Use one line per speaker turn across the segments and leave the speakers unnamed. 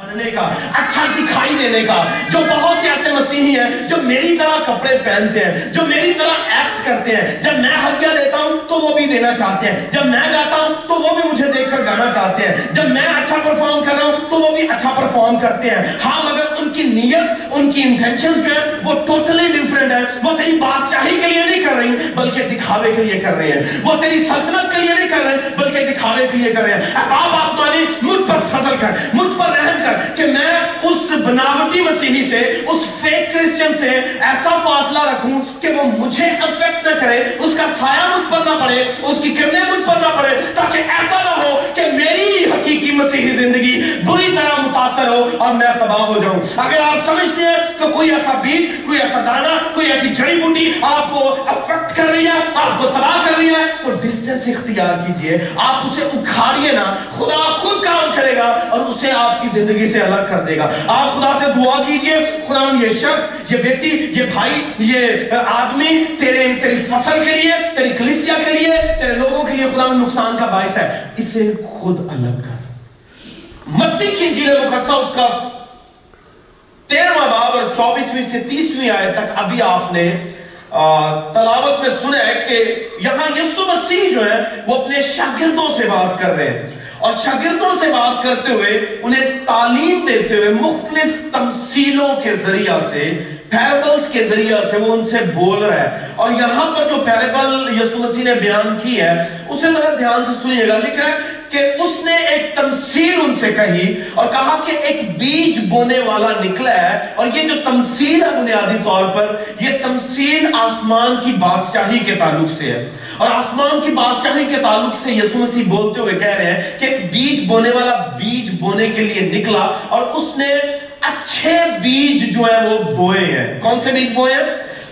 بننے کا اچھا دکھائی دینے کا۔ جو بہت سے ایسے مسیحی ہیں جو میری طرح کپڑے پہنتے ہیں، جو میری طرح ایکٹ کرتے ہیں، جب میں ہدیہ دیتا وہ بھی دینا چاہتے ہیں۔ جب میں گاتا ہوں تو وہ بھی مجھے دیکھ کر گانا چاہتے ہیں۔ جب میں اچھا پرفارم کر رہا ہوں تو وہ بھی اچھا پرفارم کرتے ہیں۔ ہاں مگر ان کی نیت، ان کی انٹینشن جو ہے وہ ٹوٹلی ڈیفرنٹ ہے وہ تیری بادشاہی کے لیے نہیں کر رہی، بلکہ دکھاوے کے لیے کر رہے ہیں۔ وہ تیری سلطنت کے لیے نہیں کر رہے، بلکہ دکھاوے کے لیے کر رہے ہیں۔ اے آسمانی، مجھ پر فضل کر، مجھ پر رحم کر کہ میں اس بناوٹی مسیحی سے، اس فیک کرسچن سے ایسا فاصلہ رکھوں کہ وہ مجھے افیکٹ نہ کرے، اس کا سایہ مجھ پر نہ پڑے۔ اس کی کرنیں مجھ پر نہ پڑے تاکہ ایسا مسیحی زندگی بری طرح متاثر ہو اور میں تباہ ہو جاؤں۔ اگر آپ سمجھتے ہیں کہ کوئی ایسا بیج، کوئی ایسا دانا، کوئی ایسی جڑی بوٹی آپ کو افیکٹ کر رہی ہے، آپ کو تباہ کر رہی ہے، تو ڈسٹنس اختیار کیجیے۔ آپ اسے اکھاڑیے نا، خدا خود کام کرے گا اور اسے آپ کی زندگی سے الگ کر دے گا۔ آپ خدا سے دعا کیجیے۔ خدا یہ شخص، یہ بیٹی، یہ بھائی، یہ آدمی، تیرے، تیری فصل کے لیے، تیری کلیسیا کے لیے، تیرے لوگوں کے لیے خدا نقصان کا باعث ہے۔ اسے خود الگ کر۔ متی کی انجیل مقدسہ اس کا۔ تیرہواں باب اور چوبیسویں سے تیسویں آئے تک ابھی آپ نے تلاوت میں سنا ہے کہ یہاں یسو مسیح جو ہے، وہ اپنے شاگردوں سے بات کر رہے ہیں۔ اور شاگردوں سے بات کرتے ہوئے، انہیں تعلیم دیتے ہوئے، مختلف تمثیلوں کے ذریعہ سے، پیربلز کے ذریعہ سے وہ ان سے بول رہا ہے۔ اور یہاں پر جو پیربل یسو مسیح نے بیان کی ہے، اسے ذرا دھیان سے سنیے گا۔ لکھ رہا ہے کہ اس نے ایک تمثیل ان سے کہی اور کہا کہ ایک بیج بونے والا نکلا ہے اور یہ جو تمثیل ہے بنیادی طور پر، یہ تمثیل آسمان کی بادشاہی کے تعلق سے ہے۔ اور آسمان کی بادشاہی کے تعلق سے یسو مسیح بولتے ہوئے کہہ رہے ہیں کہ ایک بیج بونے والا بیج بونے کے لیے نکلا اور اس نے اچھے بیج جو ہے وہ بوئے ہیں۔ کون سے بیج بوئے ہیں؟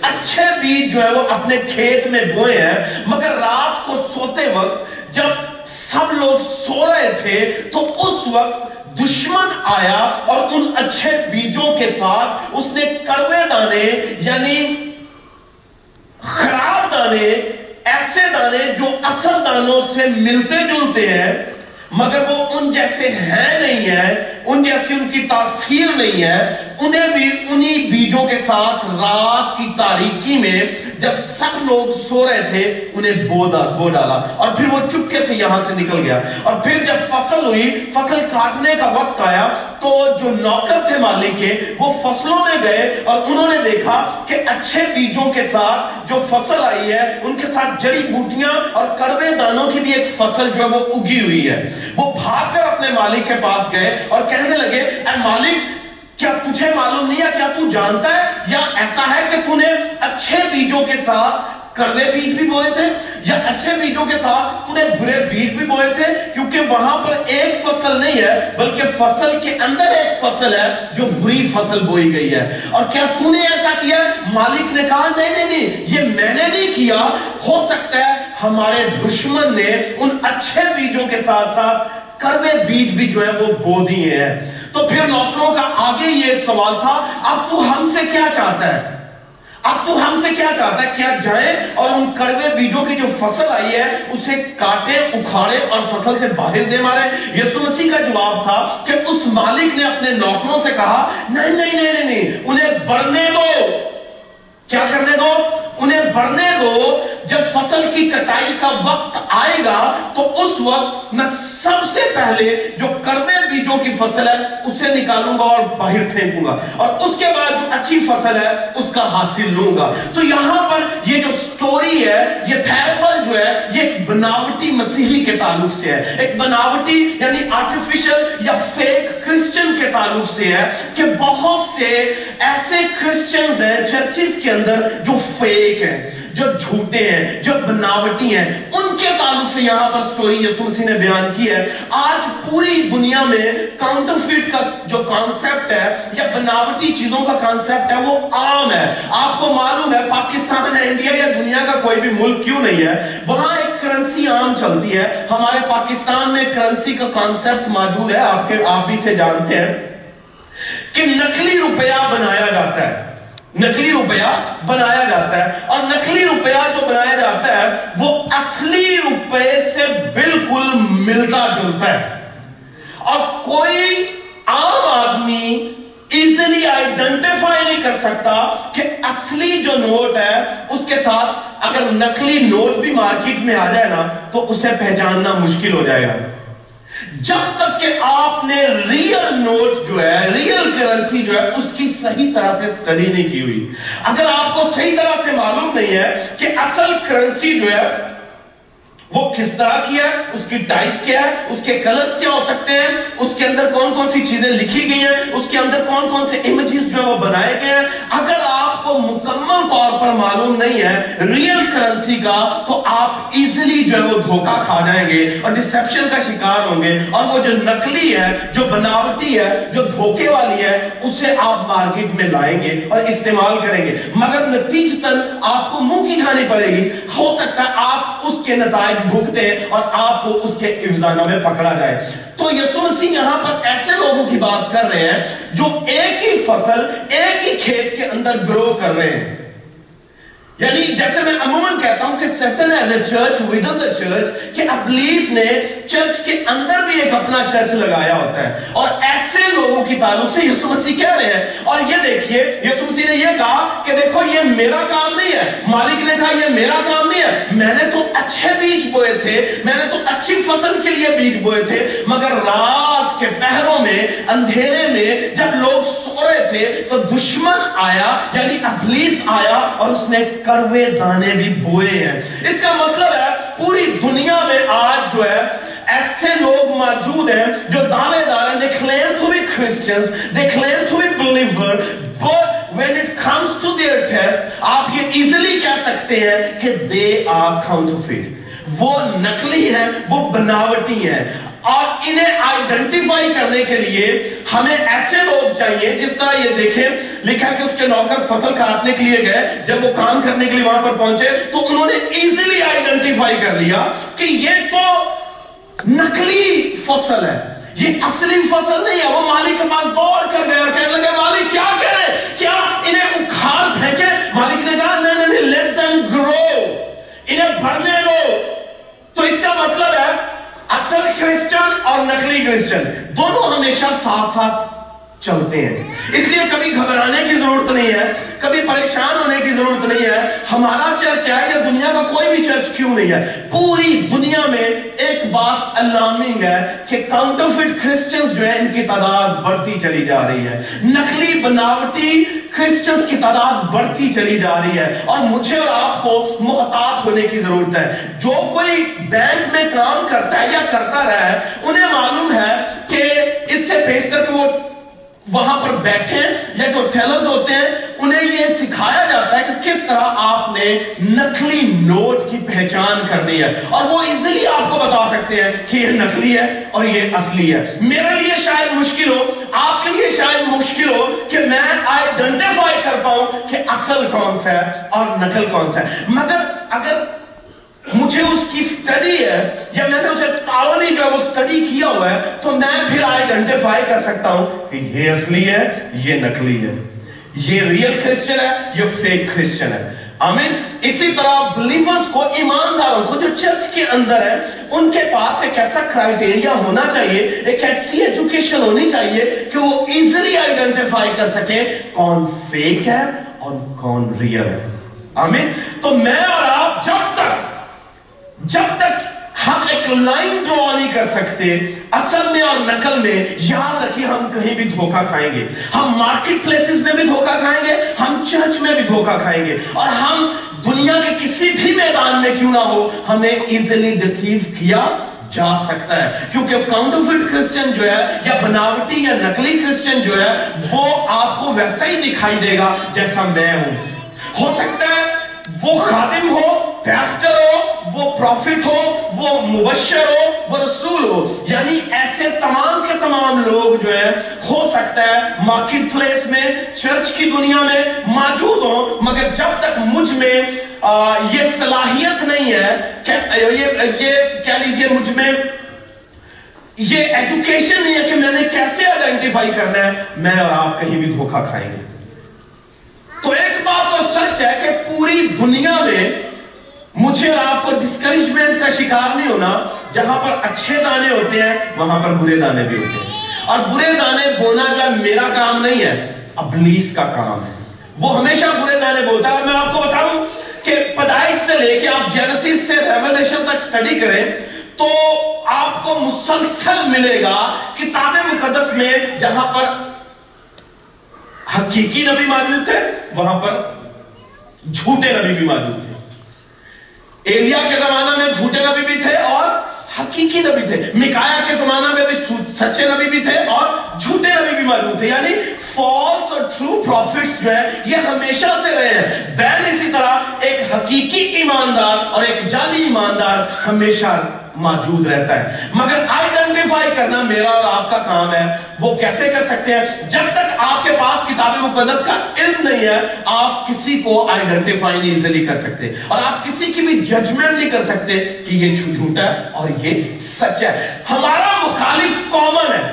اچھے بیج جو ہے وہ اپنے کھیت میں بوئے ہیں، مگر رات کو سوتے وقت جب سب لوگ سو رہے تھے تو اس وقت دشمن آیا اور ان اچھے بیجوں کے ساتھ اس نے کڑوے دانے یعنی خراب دانے، ایسے دانے جو اصل دانوں سے ملتے جلتے ہیں، مگر وہ ان جیسے ہیں نہیں ہیں ان جیسی ان کی تاثیر نہیں ہے انہیں بھی انہی بیجوں کے ساتھ رات کی تاریکی میں جب سب لوگ سو رہے تھے انہیں بو, بو ڈالا۔ اور پھر وہ چپکے سے یہاں سے نکل گیا۔ اور پھر جب فصل ہوئی فصل کاٹنے کا وقت آیا تو جو نوکر تھے مالک کے وہ فصلوں میں گئے اور انہوں نے دیکھا کہ اچھے بیجوں کے ساتھ جو فصل آئی ہے ان کے ساتھ جڑی بوٹیاں اور کڑوے دانوں کی بھی ایک فصل جو ہے وہ اگی ہوئی ہے۔ وہ بھاگ کر اپنے مالک کے پاس گئے اور کہنے لگے، اے مالک، کیا تجھے معلوم نہیں ہے، کیا تو جانتا ہے، یا ایسا ہے کہ تو نے اچھے بیجوں کے ساتھ کڑوے بیج بھی بوئے تھے، یا اچھے بیجوں کے ساتھ تو نے برے بیج بھی بوئے تھے، کیونکہ وہاں پر ایک فصل نہیں ہے، بلکہ فصل کے اندر ایک فصل ہے جو بری فصل بوئی گئی ہے. اور کیا تو نے ایسا کیا؟ مالک نے کہا، نہیں نہیں نہیں، یہ میں نے نہیں کیا۔ ہو سکتا ہے ہمارے دشمن نے ان اچھے بیجوں کے ساتھ ساتھ کڑوے بیج بھی جو ہے وہ بو دیے ہیں۔ تو پھر نوکروں کا آگے یہ سوال تھا، اب تو ہم سے کیا چاہتا ہے؟ اب تو ہم سے کیا چاہتا ہے؟ کیا جائیں اور ان کڑوے بیجوں کی جو فصل آئی ہے، اسے کاٹے، اکھاڑے اور فصل سے باہر دے مارے۔ یسو مسیح کا جواب تھا کہ اس مالک نے اپنے نوکروں سے کہا، نہیں نہیں نہیں نہیں انہیں بڑھنے دو۔ کیا کرنے دو؟ انہیں بڑھنے دو، جب فصل کی کٹائی کا وقت آئے گا، تو اس وقت میں سب سے پہلے جو کڑوے بیجوں کی فصل ہے، اسے نکالوں گا اور باہر پھینکوں گا۔ اور اس کے بعد جو اچھی فصل ہے، اس کا حاصل لوں گا۔ تو یہاں پر یہ جو سٹوری ہے، یہ پیربل جو ہے، یہ ایک بناوٹی مسیحی کے تعلق سے ہے۔ ایک بناوٹی یعنی آرٹیفیشل یا فیک کرسچن کے تعلق سے ہے کہ بہت سے ایسے کرسچنز ہیں چرچز کے اندر جو فیک ہیں، جو جھوٹے ہیں، جو بناوٹی ہیں۔ ان کے تعلق سے یہاں پر سٹوری یسو مسیح نے بیان کی ہے۔ آج پوری دنیا میں کاؤنٹرفیٹ کا جو کانسیپٹ ہے یا بناوٹی چیزوں کا کانسیپٹ ہے وہ عام ہے۔ آپ کو معلوم ہے پاکستان ہے انڈیا یا دنیا کا کوئی بھی ملک کیوں نہیں ہے؟ وہاں ایک کرنسی عام چلتی ہے۔ ہمارے پاکستان میں کرنسی کا کانسیپٹ موجود ہے، آپ کے آپ بھی سے جانتے ہیں۔ کہ نکلی روپیہ بنایا جاتا ہے۔ نقلی روپیہ بنایا جاتا ہے۔ اور نقلی روپیہ جو بنایا جاتا ہے، وہ اصلی روپے سے بالکل ملتا جلتا ہے۔ اور کوئی عام آدمی ایزلی آئیڈینٹیفائی نہیں کر سکتا کہ اصلی جو نوٹ ہے، اس کے ساتھ اگر نقلی نوٹ بھی مارکیٹ میں آ جائے نا، تو اسے پہچاننا مشکل ہو جائے گا۔ جب تک کہ آپ نے ریئل نوٹ جو ہے ریئل کرنسی جو ہے، اس کی صحیح طرح سے سٹڈی نہیں کی ہوئی۔ اگر آپ کو صحیح طرح سے معلوم نہیں ہے کہ اصل کرنسی جو ہے وہ کس طرح کیا ہے؟ اس کی ٹائپ کیا ہے؟ اس کے کلرز کیا ہو سکتے ہیں؟ اس کے اندر کون کون سی چیزیں لکھی گئی ہیں؟ اس کے اندر کون کون سے امیجز جو ہے وہ بنائے گئے ہیں؟ اگر آپ کو مکمل طور پر معلوم نہیں ہے ریل کرنسی کا، تو آپ ایزلی جو ہے وہ دھوکہ کھا جائیں گے اور ڈسپشن کا شکار ہوں گے اور وہ جو نقلی ہے، جو بناوٹی ہے، جو دھوکے والی ہے، اسے آپ مارکیٹ میں لائیں گے اور استعمال کریں گے۔ مگر نتیجتاً آپ کو منہ کی کھانی پڑے گی۔ ہو سکتا ہے آپ اس کے نتائج بھگتے اور آپ کو اس کے افزانہ میں پکڑا جائے۔ تو یسو مسیح یہاں پر ایسے لوگوں کی بات کر رہے ہیں جو ایک ہی فصل، ایک ہی کھیت کے اندر گرو کر رہے ہیں۔ یعنی جیسے میں عموماً کہتا ہوں کہ Satan as a church within the church کہ ابلیس نے چرچ کے اندر بھی ایک اپنا چرچ لگایا ہوتا ہے۔ اور ایسے لوگوں کی تعلق سے یسو مسیح کہہ رہے ہیں۔ اور یہ دیکھیے یسو مسیح نے یہ کہا کہ دیکھو، یہ میرا کام نہیں ہے۔ مالک نے کہا، یہ میرا کام نہیں ہے۔ میں نے تو اچھے بیج بوئے تھے۔ میں نے تو اچھی فصل کے لیے بیج بوئے تھے۔ مگر رات کے پہروں میں، اندھیرے میں، جب لوگ سو رہے تھے، تو دشمن آیا یعنی ابلیس آیا اور اس نے کڑوے دانے بھی بوئے ہیں۔ اس کا مطلب ہے پوری دنیا میں آج جو ہے ایسے لوگ موجود ہیں جو دعوے دار ہیں، they claim to be Christians they claim to be believer but when it comes to their test آپ یہ easily کہہ سکتے ہیں کہ they are counterfeit وہ نقلی ہیں، وہ بناوٹی ہیں۔ اور انہیں آئیڈنٹیفائی کرنے کے لیے ہمیں ایسے لوگ چاہیے جس طرح یہ دیکھیں، لکھا کہ اس کے نوکر فصل کاٹنے کے لیے گئے، جب وہ کام کرنے کے لیے وہاں پر پہنچے تو انہوں نے ایزیلی آئیڈنٹیفائی کر لیا کہ یہ تو نقلی فصل ہے، یہ اصلی فصل نہیں ہے۔ وہ مالک کے پاس دوڑ کر گئے اور کہنے لگے، مالک کیا کرے کیا انہیں اکھاڑ پھینکے؟ مالک نے کہا نہیں نہیں، let them grow انہیں بڑھنے دو۔ تو اس کا مطلب ہے اصل کرسچن اور نقلی کرسچن دونوں ہمیشہ ساتھ ساتھ چلتے ہیں۔ اس لیے کبھی گھبرانے کی ضرورت نہیں ہے، کبھی پریشان ہونے کی ضرورت نہیں ہے۔ ہمارا چرچ ہے یا دنیا کا کوئی بھی چرچ کیوں نہیں ہے؟ پوری دنیا میں ایک بات الارمنگ ہے کہ کاؤنٹرفٹ کرسچنز جو ہے ان کی تعداد بڑھتی چلی جا رہی ہے۔ نقلی بناوٹی کرسچنز کی تعداد بڑھتی چلی جا رہی ہے۔ اور مجھے اور آپ کو محتاط ہونے کی ضرورت ہے۔ جو کوئی بینک میں کام کرتا ہے یا کرتا رہا ہے، انہیں معلوم ہے کہ اس سے پیشتر کہ وہ وہاں پر بیٹھے یا جو ٹیلرز ہوتے ہیں، انہیں یہ سکھایا جاتا ہے کہ کس طرح آپ نے نقلی نوٹ کی پہچان کرنی ہے۔ اور وہ ایزیلی آپ کو بتا سکتے ہیں کہ یہ نقلی ہے اور یہ اصلی ہے۔ میرے لیے شاید مشکل ہو، آپ کے لیے شاید مشکل ہو کہ میں آئیڈنٹیفائی کر پاؤں کہ اصل کون سا ہے اور نقل کون سا ہے۔ مگر اگر مجھے اس کی سٹڈی ہے۔ یا میں نے اسے تعاونی جو ہے وہ سٹڈی کیا ہوا ہے، تو میں پھر آئیڈنٹیفائی کر سکتا ہوں کہ یہ اصلی ہے، یہ نقلی ہے۔ یہ ریئل کرسچن ہے، یہ فیک کرسچن ہے۔ آمین۔ اسی طرح بلیورز کو ایمانداروں کو جو چرچ کے اندر ہے، ان کے پاس ایک ایسا کرائیٹیریا ہونا چاہیے، ایک ایسی ایجوکیشن ہونی چاہیے کہ وہ ایزلی آئیڈنٹیفائی کر سکیں کون فیک ہے اور کون ریئل ہے۔ آمین۔ تو میں اور آپ جب تک جب تک ہم ایک لائن ڈرا نہیں کر سکتے، اصل میں اور نقل میں، یاد رکھیے ہم کہیں بھی دھوکہ کھائیں گے۔ ہم مارکٹ پلیسز میں بھی دھوکہ کھائیں گے، ہم چرچ میں بھی دھوکہ کھائیں گے۔ اور ہم دنیا کے کسی بھی میدان میں کیوں نہ ہو، ہمیں ایزیلی ڈسیو کیا جا سکتا ہے۔ کیونکہ کاؤنٹرفٹ کرسچن جو ہے، یا بناوٹی یا نقلی کرسچن جو ہے، وہ آپ کو ویسا ہی دکھائی دے گا جیسا میں ہوں۔ ہو سکتا ہے وہ خادم ہو پیسٹر ہو، وہ پروفٹ ہو، وہ مبشر ہو، وہ رسول ہو۔ یعنی ایسے تمام کے تمام لوگ جو ہیں، ہو سکتا ہے مارکٹ پلیس میں چرچ کی دنیا میں موجود ہوں، مگر جب تک مجھ میں یہ صلاحیت نہیں ہے یہ کہہ لیجیے مجھ میں، یہ ایجوکیشن نہیں ہے کہ میں نے کیسے آئیڈینٹیفائی کرنا ہے، میں اور آپ کہیں بھی دھوکہ کھائیں گے تو ایک بات تو سچ ہے کہ پوری دنیا میں مجھے اور آپ کو ڈسکریجمنٹ کا شکار نہیں ہونا، جہاں پر اچھے دانے ہوتے ہیں، وہاں پر برے دانے بھی ہوتے ہیں۔ اور برے دانے بونا جو ہے میرا کام نہیں ہے؟ ابلیس کا کام ہے۔ وہ ہمیشہ برے دانے بولتا ہے۔ اور میں آپ کو بتاؤں کہ پیدائش سے لے کے آپ جینسس سے ریولیشن تک سٹڈی کریں تو آپ کو مسلسل ملے گا کتاب مقدس میں، جہاں پر حقیقی نبی موجود تھے، وہاں پر جھوٹے نبی بھی موجود تھے۔ ایلیا کے زمانہ میں جھوٹے نبی بھی تھے اور حقیقی نبی تھے۔ مکایا کے زمانہ میں بھی سچے نبی بھی تھے اور جھوٹے نبی بھی موجود تھے۔ یعنی فالس اور ٹرو پروفٹس جو ہیں، یہ ہمیشہ سے رہے ہیں۔ بین اسی طرح ایک حقیقی ایماندار اور ایک جعلی ایماندار ہمیشہ موجود رہتا ہے۔ مگر آئیڈینٹیفائی کرنا میرا اور آپ کا کام ہے۔ وہ کیسے کر سکتے ہیں؟ جب تک آپ کے پاس کتاب مقدس کا علم نہیں ہے، آپ کسی کو آئیڈینٹیفائی نہیں ایزیلی کر سکتے۔ اور آپ کسی کی بھی ججمنٹ نہیں کر سکتے کہ یہ جھوٹا ہے اور یہ سچ ہے۔ ہمارا مخالف کامن ہے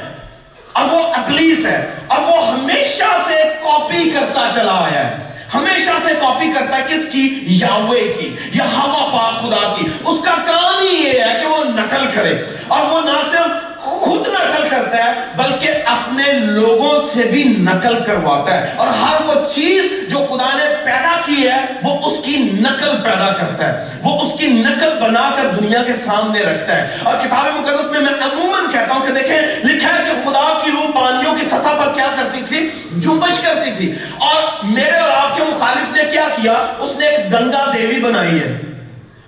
اور وہ اقلیس ہے اور وہ ہمیشہ سے کاپی کرتا چلا آیا ہے۔ ہمیشہ سے کاپی کرتا ہے کس کی؟ یاوے کی یا ہوا پاک خدا کی۔ اس کا کام ہی یہ ہے کہ وہ نقل کرے۔ اور وہ نہ صرف خود نقل کرتا ہے، بلکہ اپنے لوگوں سے بھی نقل کرواتا ہے۔ اور ہر وہ چیز جو خدا نے پیدا کی ہے، وہ اس کی نقل پیدا کرتا ہے۔ وہ اس کی نقل بنا کر دنیا کے سامنے رکھتا ہے۔ اور کتاب مقدس میں میں عموماً کہتا ہوں کہ دیکھیں، لکھا ہے کہ خدا کی روح پانیوں کی سطح پر کیا کرتی تھی؟ جنبش کرتی تھی۔ اور میرے اور آپ کے مخالف نے کیا کیا؟ اس نے ایک گنگا دیوی بنائی ہے۔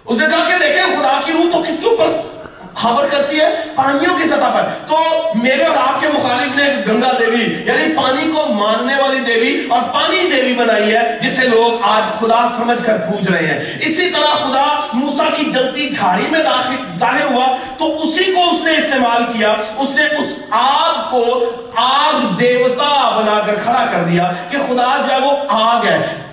اس نے کہا کہ دیکھیں، خدا کی روح تو کس کے اوپر ہاور کرتی ہے پانیوں کی سطح پر۔ تو میرے اور آپ کے مخالف نے گنگا دیوی یعنی پانی کو ماننے والی دیوی اور پانی دیوی بنائی ہے، جسے لوگ آج خدا سمجھ کر پوچھ رہے ہیں۔ اسی طرح خدا موسیٰ کی جلتی جھاڑی میں ظاہر ہوا، تو اسی کو اس نے استعمال کیا۔ اس نے اس آگ کو آگ دیوتا بنا کر کھڑا کر دیا کہ خدا جو ہے وہ آگ ہے۔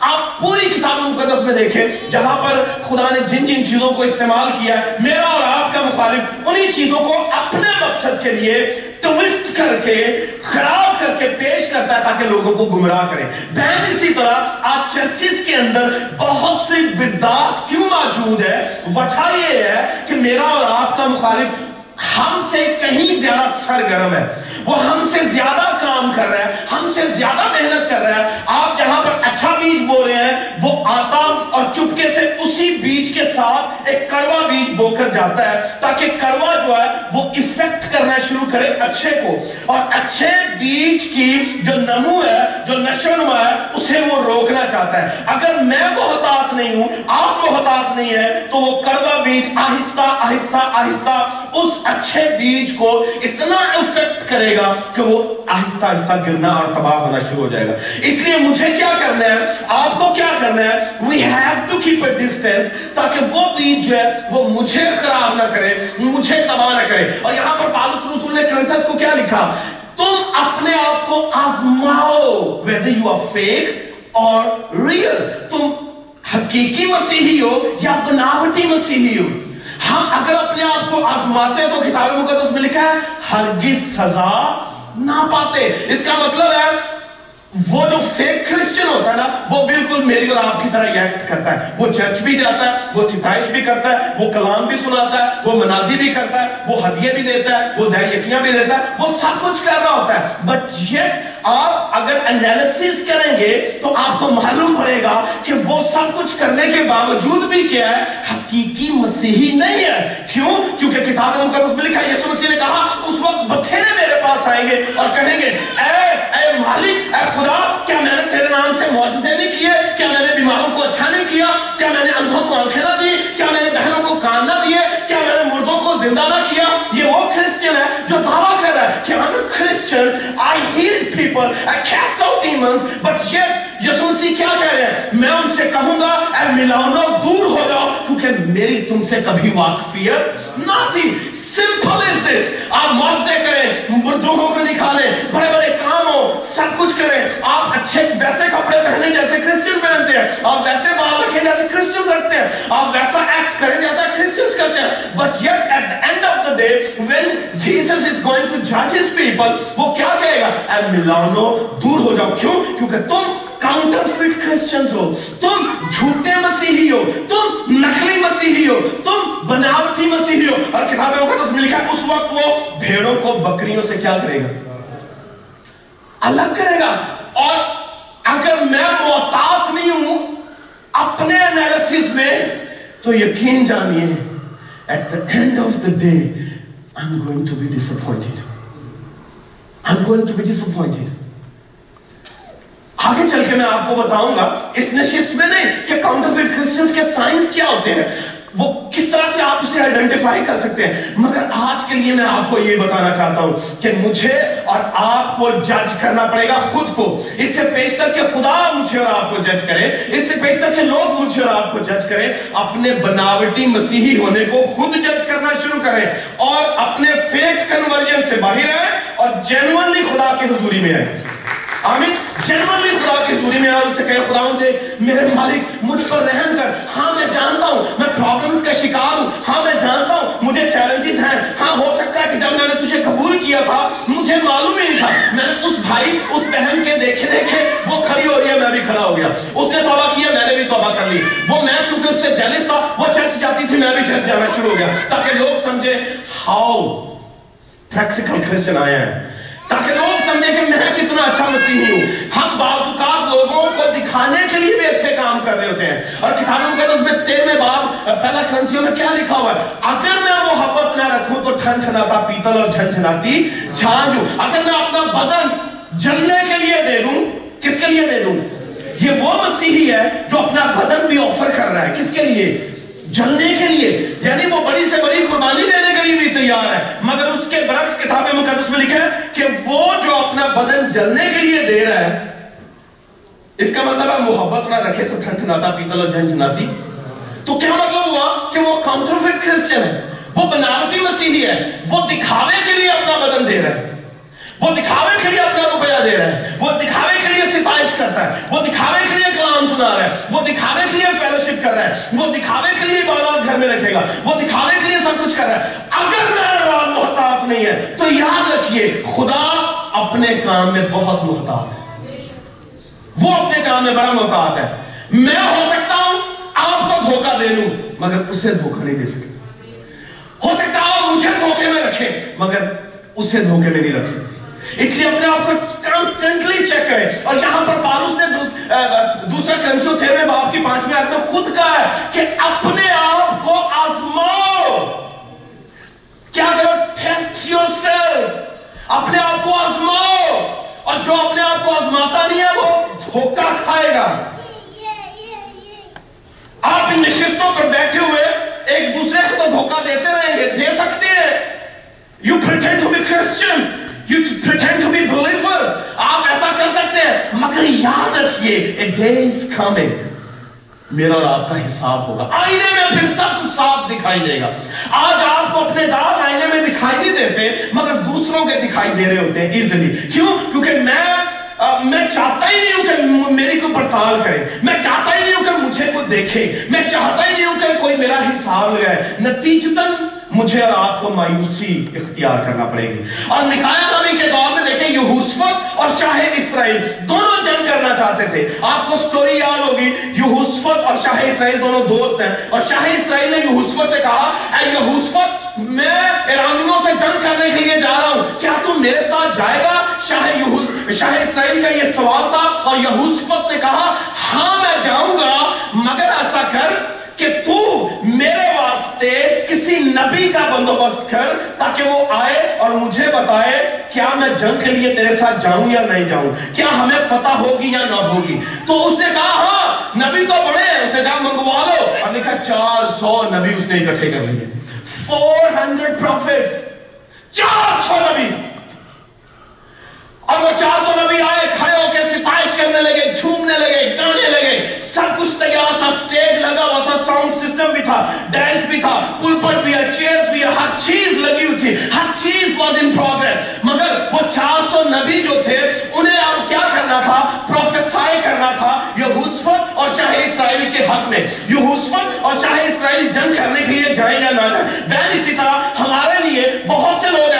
آپ پوری کتاب مقدس میں دیکھیں، جہاں پر خدا نے جن جن چیزوں کو استعمال کیا، میرا اور آپ کا مخالف انہی چیزوں کو اپنے مقصد کے لیے ٹوسٹ کر کے، خراب کر کے پیش کرتا ہے تاکہ لوگوں کو گمراہ کرے۔ بہن، اسی طرح آج چرچز کے اندر بہت سی بدعات کیوں موجود ہے وجہ یہ ہے کہ میرا اور آپ کا مخالف ہم سے کہیں زیادہ سرگرم ہے۔ وہ ہم سے زیادہ کام کر رہا ہے ہم سے زیادہ محنت کر رہا ہے آپ جہاں پر اچھا بیج بو رہے ہیں، وہ آتا اور چپکے سے اسی بیج کے ساتھ ایک کڑوا بیج بو کر جاتا ہے، تاکہ کڑوا جو ہے، وہ افیکٹ کرنا شروع کرے اچھے کو۔ اور اچھے بیج کی جو نمو ہے، جو نشو نما ہے، اسے وہ روکنا چاہتا ہے۔ اگر میں محتاط نہیں ہوں، آپ محتاط نہیں ہے تو وہ کڑوا بیج آہستہ آہستہ آہستہ اس اچھے بیج کو اتنا افیکٹ کرے گا کہ وہ آہستہ آہستہ گرنا اور تباہ ہونا شروع ہو جائے گا۔ اس لیے مجھے کیا کرنا ہے؟ آپ کو کیا کرنا ہے؟ We have to keep a distance تاکہ وہ بیج جو ہے، وہ مجھے خراب نہ کرے، مجھے تباہ نہ کرے۔ اور یہاں پر پالس رسول نے کرنتھس کو کیا لکھا؟ تم اپنے آپ کو آزماؤ whether you are fake or real. تم حقیقی مسیحی ہو یا بناوٹی مسیحی ہو؟ ہم اگر اپنے آپ کو آزماتے ہیں تو کتاب مقدس میں لکھا ہے، ہرگز سزا نہ پاتے۔ اس کا مطلب ہے وہ جو فیک کرسچن ہوتا ہے نا، وہ بالکل میری اور آپ کی طرح ایکٹ کرتا ہے. وہ چرچ بھی جاتا ہے، وہ ستائش بھی کرتا ہے، وہ کلام بھی سناتا ہے، وہ منادی بھی کرتا ہے، وہ ہدیے بھی دیتا ہے، وہ دہیکیاں بھی دیتا ہے، وہ سب کچھ کر رہا ہوتا ہے. بٹ یہ آپ اگر انیلیسس کریں گے تو آپ کو معلوم پڑے گا کہ وہ سب کچھ کرنے کے باوجود بھی کیا ہے، حقیقی مسیحی نہیں ہے. کیوں؟ کیونکہ کتاب مقدس میں لکھا یسوع مسیح نے کہا، اس وقت بتھیرے میرے پاس آئیں گے اور کہیں گے، اے اے مالک، اے خدا، کیا میں نے تیرے نام سے معجزے نہیں کیے? کیا میں نے بیماروں کو اچھا نہیں کیا؟ کیا میں نے اندھوں کو آنکھیں نہ دی کیا میں نے بہنوں کو کان نہ دیے؟ کیا میں نے مردوں کو زندہ نہ کیا؟ یہ وہ کرسچن ہے جو دعویٰ کر رہا ہے کہ I'm a Christian I heal people I cast out demons but yet یسوع مسیح کیا کہہ رہے ہیں؟ میں ان سے کہوں گا، اے ملاؤنو دور ہو جاؤ، کیونکہ میری تم سے کبھی واقفیت نہ تھی. سمپل از دس آپ معاوضے کریں مردوں کو نکالیں بڑے بڑے کام سب کچھ کریں۔ آپ اچھے ویسے کپڑے پہنے جیسے کرسچن پہنتے ہیں۔ آپ ویسے بال رکھیں جیسے کرسچن رکھتے ہیں۔ آپ ویسا ایکٹ کریں جیسا کرسچنز کرتے ہیں۔ But yet at the end of the day when Jesus is going to judge his people وہ کیا کہے گا؟ اے ملانو دور ہو جاؤ۔ کیوں؟ کیونکہ تم کاؤنٹر فٹ کرسچنز ہو۔ تم جھوٹے مسیحی ہو۔ تم نقلی مسیحی ہو۔ تم بناوٹی مسیحی ہو۔ اور کتاب مقدس میں لکھا ہے، اس وقت وہ بھیڑوں کو بکریوں سے کیا کرے گا؟ الگ کرے گا۔ اور اگر میں محتاط نہیں ہوں اپنے انالیسز میں، تو یقین جانیے، at the end of the day I'm going to be disappointed. I'm going to be disappointed. آگے چل کے میں آپ کو بتاؤں گا، اس نشست میں نہیں، کہ کاؤنٹر فیٹ کرسچنز کے سائنس کیا ہوتے ہیں؟ وہ کس طرح سے آپ اسے آئیڈینٹیفائی کر سکتے ہیں؟ مگر آج کے لیے میں آپ کو یہ بتانا چاہتا ہوں کہ مجھے اور آپ کو جج کرنا پڑے گا خود کو۔ اس سے پیشتر کہ خدا مجھے اور آپ کو جج کرے۔ اس سے پیشتر کہ لوگ مجھے اور آپ کو جج کرے۔ اپنے بناوٹی مسیحی ہونے کو خود جج کرنا شروع کریں اور اپنے فیک کنورژن سے باہر آئیں اور جینونلی خدا کی حضوری میں آئیں آمین جنرلی خدا کی حضوری میں آئے اسے کہے خدا ہوں دے، میرے مالک، مجھ پر رحم کر۔ ہاں میں جانتا ہوں، میں پرابلمز کا شکار ہوں۔ ہاں میں جانتا ہوں، مجھے چیلنجز ہیں۔ ہاں ہو سکتا ہے کہ جب میں نے تجھے قبول کیا تھا، مجھے معلوم نہیں تھا۔ میں نے اس بھائی، اس بہن کے دیکھے دیکھے، وہ کھڑی ہو رہی ہے، میں بھی کھڑا ہو گیا۔ اس نے توبہ کیا میں نے بھی توبہ کر لی۔ وہ میں، کیونکہ اس سے جیلس تھا، وہ چرچ جاتی تھی، میں بھی چرچ جانا شروع ہو گیا۔ تاکہ لوگ سمجھے، ہاؤ پریکٹیکل کرسچن آئے ہیں تاکہ لوگ سمجھے کہ میں کتنا اچھا مسیح ہوں۔ ہم بعض اوقات لوگوں کو دکھانے کے لیے بھی اچھے کام کر رہے ہوتے ہیں۔ اور کتابوں کے اس میں تیرہویں باب پہلا کرنتھیوں میں کیا لکھا ہوا ہے؟ اگر میں محبت نہ رکھوں تو ٹھنٹھناتا پیتل اور جھن جھنجھناتی چھان جو اگر میں اپنا بدن جلنے کے لیے دے دوں، کس کے لیے دے دوں؟ یہ وہ مسیحی ہے جو اپنا بدن بھی آفر کر رہا ہے۔ کس کے لیے؟ جلنے کے لیے یعنی وہ بڑی سے بڑی قربانی دینے کے لیے بھی تیار ہے۔ مگر اس کے برعکس کتاب مقدس میں لکھا ہے کہ وہ جو اپنا بدن جلنے کے لیے دے رہا ہے، اس کا مطلب ہے محبت نہ رکھے تو ٹھنٹھناتا پیتل اور جھنجھناتی۔ تو کیا مطلب ہوا کہ وہ کاؤنٹرفٹ کرسچن ہے؟ وہ بناوٹی مسیحی ہے۔ وہ دکھاوے کے لیے اپنا بدن دے رہا ہے۔ وہ دکھاوے کے لیے اپنا روپیہ دے رہا ہے۔ وہ دکھاوے خواہش کرتا ہے۔ وہ دکھاوے کے لیے کلام سنا رہا ہے۔ وہ دکھاوے کے لیے فیلوشپ کر رہا ہے۔ وہ دکھاوے کے لیے عبادات گھر میں رکھے گا۔ وہ دکھاوے کے لیے سب کچھ کر رہا ہے۔ اگر میرا رب محتاط نہیں ہے، تو یاد رکھیے، خدا اپنے کام میں بہت محتاط ہے۔ وہ اپنے کام میں بڑا محتاط ہے۔ میں ہو سکتا ہوں، آپ کو دھوکہ دے لوں مگر اسے دھوکہ نہیں دے سکتا۔ ہو سکتا ہوں مجھے دھوکے میں رکھے مگر اسے دھوکے میں نہیں رکھ سکتے۔ اس لیے اپنے آپ کو کانسٹنٹلی چیک کریں اور یہاں پر پالوس نے دوسرا کرنسیو تھے باپ کی پانچویں آیت میں خود کہا ہے کہ اپنے آپ کو آزماؤ You pretend to be believer. آپ ایسا کر سکتے ہیں. مگر یاد رکھئے a day is coming. میرا اور آپ کا حساب ہوگا. آئینے میں پھر سب کچھ صاف دکھائی دے گا. آج آپ کو اپنے دار آئینے میں دکھائی نہیں دیتے، مگر دوسروں کے دکھائی دے رہے ہوتے ہیں ایزلی کیوں? کیونکہ میں میں چاہتا ہی نہیں ہوں کہ میری کوئی پڑتال کرے. میں چاہتا ہی نہیں ہوں کہ مجھے کوئی دیکھے. میں چاہتا ہی نہیں ہوں کہ کوئی میرا حساب لگائے. نتیجتاً مجھے اور آپ کو مایوسی اختیار کرنا پڑے گی۔ اور نکایا نبی کے دور میں دیکھیں یہوسفت اور شاہ اسرائیل دونوں جنگ کرنا چاہتے تھے۔ آپ کو سٹوری یاد ہوگی یہوسفت اور شاہ اسرائیل دونوں دوست ہیں۔ اور شاہ اسرائیل نے یہوسفت سے کہا، اے یہوسفت میں ایرانیوں سے جنگ کرنے کے لیے جا رہا ہوں۔ کیا تم میرے ساتھ جائے گا؟ شاہ شاہ اسرائیل کا یہ سوال تھا۔ اور یہوسفت نے کہا ہاں میں جاؤں گا، مگر ایسا کر کہ تو میرے واسطے کسی نبی کا بندوبست کر تاکہ وہ آئے اور مجھے بتائے کیا میں جنگ کے لیے تیرے ساتھ جاؤں یا نہیں جاؤں؟ کیا ہمیں فتح ہوگی یا نہ ہوگی؟ تو اس نے کہا ہاں نبی تو بڑے ہیں۔ اس نے کہا، منگوا لو۔ اور لکھا، چار سو نبی اس نے اکٹھے کر لیے۔ فور ہنڈریڈ پروفیٹس چار سو نبی۔ اور وہ چار سو نبی آئے، کھڑے ہو کے ستائش کرنے لگے، جھومنے لگے گانے لگے۔ سب کچھ تیار تھا سٹیج لگا ہوا تھا ساؤنڈ سسٹم بھی تھا ڈانس بھی تھا پلپٹ بھی ہے چیئر بھی ہے، ہر چیز لگی ہوئی تھی، ہر چیز واز ان پروگرس مگر وہ چار سو نبی جو تھے، انہیں اب کیا کرنا تھا؟ پروفیسائی کرنا تھا یہوسفت اور شاہ اسرائیل کے حق میں۔ یہوسفت اور شاہ اسرائیل جنگ کرنے کے لیے جائیں یا نہ جائیں، بین اسی طرح ہمارے لیے بہت سے لوگ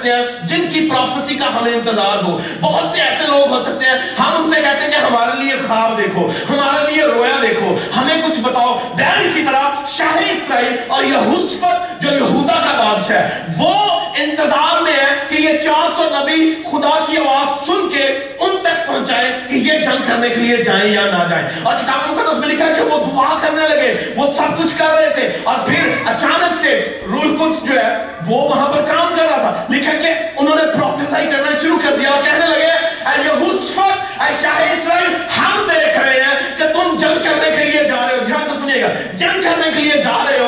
سکتے ہیں جن کی پروفیسی کا ہمیں انتظار ہو۔ بہت سے ایسے لوگ ہو سکتے ہیں، ہم ان سے کہتے ہیں کہ ہمارے لیے خواب دیکھو، ہمارے لیے رویا دیکھو، ہمیں کچھ بتاؤ۔ بہر اسی طرح شہر اسرائیل اور یہوسفت جو یہودا کا بادشاہ ہے، وہ انتظار میں ہے کہ یہ چار سو نبی خدا کی آواز سن کے ان تک پہنچائے کہ یہ جنگ کرنے کے لیے جائیں یا نہ جائیں۔ اور کتاب مقدس میں لکھا ہے کہ وہ دعا کرنے لگے، وہ سب کچھ کر رہے تھے۔ اور پھر اچانک سے رول قدس جو ہے، وہ وہاں پر کام کر رہا تھا۔ لکھا کہ انہوں نے پروفیسائی کرنا شروع کر دیا اور کہنے لگے، اے یہوسفت اے شاہ اسرائیل، ہم دیکھ رہے ہیں کہ تم جنگ کرنے کے لیے جا رہے ہو۔ دھیان سے سنیے گا۔ جنگ کرنے کے لیے جا رہے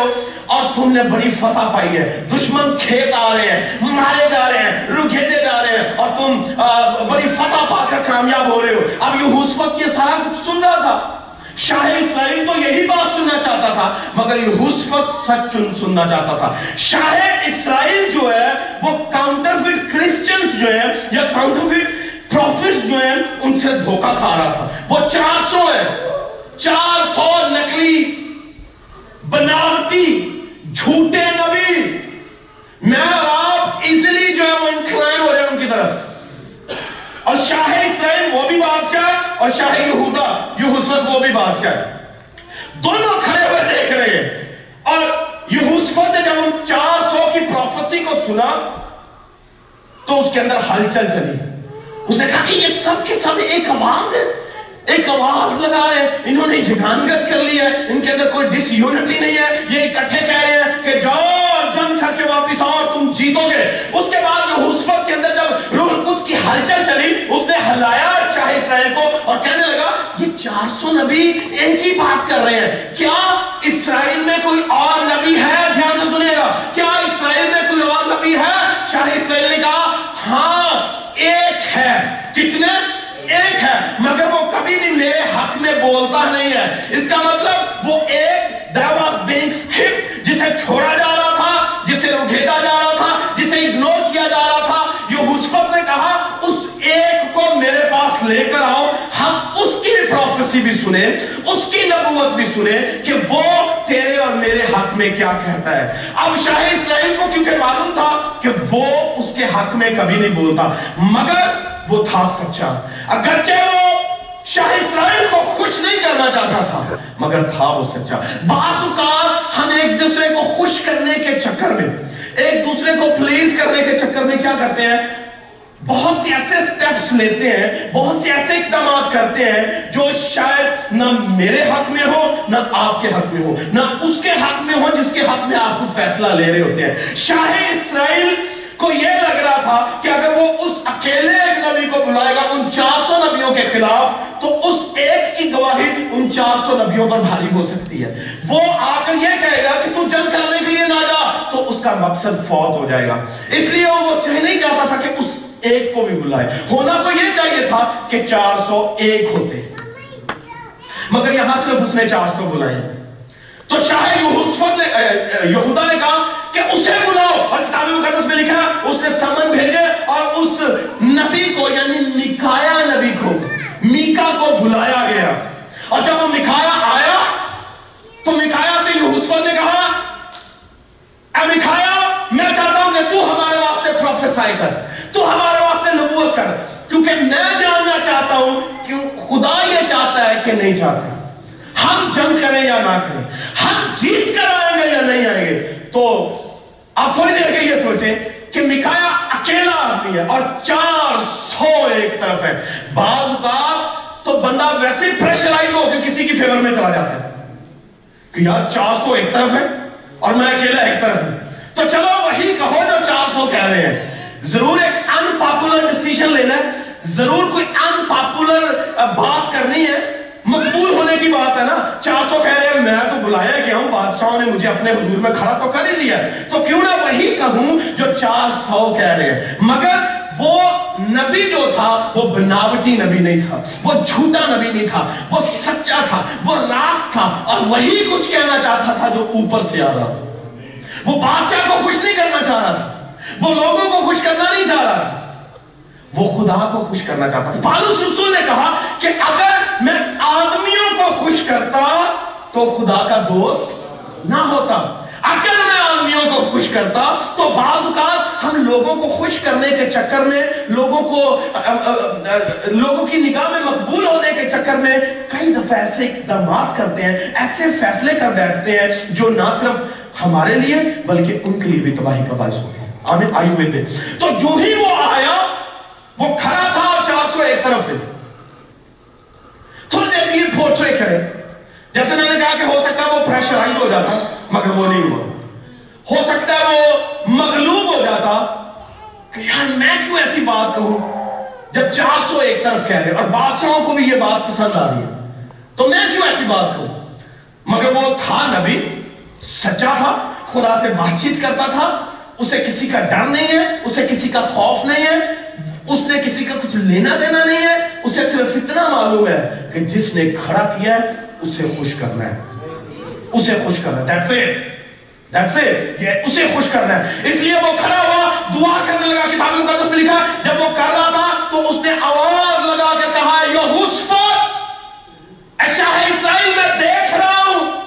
ہو اور تم نے بڑی فتح پائی ہے۔ دشمن کھیت آ رہے ہیں، مارے جا رہے ہیں رکھیتے جا رہے ہیں اور تم بڑی فتح پا کر کامیاب ہو رہے ہو۔ اب یہ حسفت یہ سارا کچھ سن رہا تھا۔ شاہ اسرائیل تو یہی بات سننا چاہتا تھا، مگر یہ حسفت سچ سننا چاہتا تھا۔ شاہ اسرائیل جو ہے، وہ کاؤنٹرفٹ کرسچنز جو ہیں یا کاؤنٹرفٹ پروفٹس جو ہیں، ان سے دھوکہ کھا رہا تھا۔ وہ چار سو ہے۔ چار سو نکلی بناوٹی جھوٹے نبی! میں اور آپ ایزلی جو ہے وہ انکلائن ہو جائے ان کی طرف۔ اور شاہ اسرائیل وہ بھی بادشاہ اور شاہ یہودا یہوسفت وہ بھی بادشاہ ہے۔ دونوں کھڑے ہوئے دیکھ رہے ہیں۔ اور یہوسفت نے جب ان چار سو کی پروفیسی کو سنا، تو اس کے اندر ہلچل چلی۔ اس نے کہا کہ یہ سب کے سب ایک آواز ہے۔ ایک آواز لگا رہے ہیں انہوں نے جگانگت کر لی ہے۔ ان کے اندر کوئی ڈس یونٹی نہیں ہے۔ یہ اکٹھے کہہ رہے ہیں کہ جاؤ جنگ کر کے واپس آؤ اور تم جیتو گے اس کے بعد جو حسفت کے اندر جب روح القدس کی ہلچل چلی، اس نے ہلایا شاہ اسرائیل کو اور کہنے لگا، یہ چار سو نبی ایک ہی بات کر رہے ہیں۔ کیا اسرائیل میں کوئی اور نبی ہے؟ دھیان سے سنیے گا۔ کیا اسرائیل میں کوئی اور نبی ہے؟ شاہ اسرائیل نے کہا ہاں ایک ہے۔ کتنے ایک ہے مگر وہ کبھی بھی میرے حق میں بولتا نہیں ہے۔ اس کا مطلب وہ ایک دعوت بینگ سکھپ جسے چھوڑا جا رہا تھا، جسے رکھیتا جا رہا تھا، جسے اگنور کیا جا رہا تھا۔ یہ حسفت نے کہا، اس ایک کو میرے پاس لے کر آؤ۔ ہم اس کی پروفیسی بھی سنیں، اس کی نبوت بھی سنیں کہ وہ تیرے اور میرے حق میں کیا کہتا ہے۔ اب شاہ اسرائیل کو کیونکہ معلوم تھا کہ وہ اس کے حق میں کبھی نہیں بولتا، مگر وہ تھا سچا۔ اگرچہ وہ شاہ اسرائیل کو خوش نہیں کرنا چاہتا تھا، مگر تھا وہ سچا۔ بعض اوقات ہم ایک دوسرے کو خوش کرنے کے چکر میں، ایک دوسرے کو پلیز کرنے کے چکر میں کیا کرتے ہیں؟ بہت سے ایسے سٹیپس لیتے ہیں، بہت سے ایسے اقدامات کرتے ہیں جو شاید نہ میرے حق میں ہو، نہ آپ کے حق میں ہو، نہ اس کے حق میں ہو جس کے حق میں آپ کو فیصلہ لے رہے ہوتے ہیں۔ شاہ اسرائیل کو یہ لگ رہا تھا کہ اگر وہ اس اکیلے ایک نبی کو بلائے گا ان چار سو نبیوں کے خلاف، تو اس ایک کی گواہی ان چار سو نبیوں پر بھاری ہو سکتی ہے۔ وہ آ کر یہ کہے گا کہ تو جنگ کرنے کے لیے نہ جا، تو اس کا مقصد فوت ہو جائے گا۔ اس لیے وہ چاہ نہیں چاہتا تھا کہ اس ایک کو بھی بلائے۔ ہونا تو یہ چاہیے تھا کہ چار سو ایک ہوتے۔ مگر یہاں صرف اس نے چار سو بلائے۔ تو شاہ یہودا نے کہا کہ اسے بلاؤ۔ اور کتاب مقدس میں لکھا، اس نے سمن بھیجے اور اس نبی کو یعنی نکایا نبی کو، میکا کو بلایا گیا۔ اور جب وہ مکھایا آیا، تو مکھایا سے یوسف نے کہا، اے مکھایا میں چاہتا ہوں کہ تو ہمارے واسطے پروفیسائی کر، تو ہمارے واسطے نبوت کر، کیونکہ میں جاننا چاہتا ہوں کہ خدا یہ چاہتا ہے کہ نہیں چاہتا۔ ہم جنگ کریں یا نہ کریں، ہم جیت کر آئیں گے یا نہیں آئیں گے، تو آپ تھوڑی دیر کے یہ سوچیں کہ مکھایا اکیلا آدمی ہے اور چار سو ایک طرف ہے بعض اوقات تو بندہ ویسے پریشرائز ہو کہ کسی کی فیور میں چلا جاتا ہے کہ یار چار سو ایک طرف ہے اور میں اکیلا ایک طرف ہوں۔ تو چلو وہی کہو جو چار سو کہہ رہے ہیں۔ ضرور ایک ان پاپولر ڈیسیشن لینا ہے۔ ضرور کوئی ان پاپولر بات کرنی ہے۔ مقبول ہونے کی بات ہے نا؟ چار سو کہہ رہے ہیں، میں تو بلایا گیا ہوں، بادشاہوں نے مجھے اپنے حضور میں کھڑا تو کر ہی دیا تو کیوں نہ وہی کہوں جو چار سو کہہ رہے ہیں۔ مگر وہ نبی جو تھا، وہ بناوٹی نبی نہیں تھا، وہ جھوٹا نبی نہیں تھا، وہ سچا تھا، وہ راست تھا، اور وہی کچھ کہنا چاہتا تھا جو اوپر سے آ رہا وہ بادشاہ کو خوش نہیں کرنا چاہ رہا تھا، وہ لوگوں کو خوش کرنا نہیں چاہ رہا تھا۔ وہ خدا کو خوش کرنا چاہتا تھا۔ پالوس رسول نے کہا کہ اگر میں آدمیوں کو خوش کرتا تو خدا کا دوست نہ ہوتا۔ اگر میں آدمیوں کو خوش کرتا تو بعض اوقات ہم لوگوں کو خوش کرنے کے چکر میں، لوگوں کو، لوگوں کی نگاہ میں مقبول ہونے کے چکر میں کئی دفعہ ایسے اقدامات کرتے ہیں، ایسے فیصلے کر بیٹھتے ہیں جو نہ صرف ہمارے لیے بلکہ ان کے لیے بھی تباہی کا باعث ہوتے ہیں۔ آمین آئی ہوئے تو جو ہی وہ آیا، وہ کھڑا تھا چار سو ایک طرف ہے ایک پورٹریک ہے جیسے میں نے کہا کہ ہو سکتا ہے وہ پریشرائز ہو جاتا مگر وہ نہیں ہوا ہو سکتا ہے وہ مغلوب ہو جاتا کہ یار میں کیوں ایسی بات کہوں جب چار سو ایک طرف کہہ رہے اور بادشاہوں کو بھی یہ بات پسند آ رہی ہے تو میں کیوں ایسی بات کہوں مگر وہ تھا نبی سچا تھا خدا سے بات چیت کرتا تھا اسے کسی کا ڈر نہیں ہے اسے کسی کا خوف نہیں ہے اس نے کسی کا کچھ لینا دینا نہیں ہے، اسے صرف اتنا معلوم ہے کہ جس نے کھڑا کیا ہے، اسے خوش کرنا ہے۔ اسے خوش کرنا ہے۔ That's it. That's it. یہ اسے خوش کرنا ہے۔ اس لیے وہ کھڑا ہوا دعا کرنے لگا کتاب مقدس میں لکھا۔ جب وہ کر رہا تھا، تو اس نے آواز لگا کے کہا یہوسفر اے شاہ اسرائیل، میں دیکھ رہا ہوں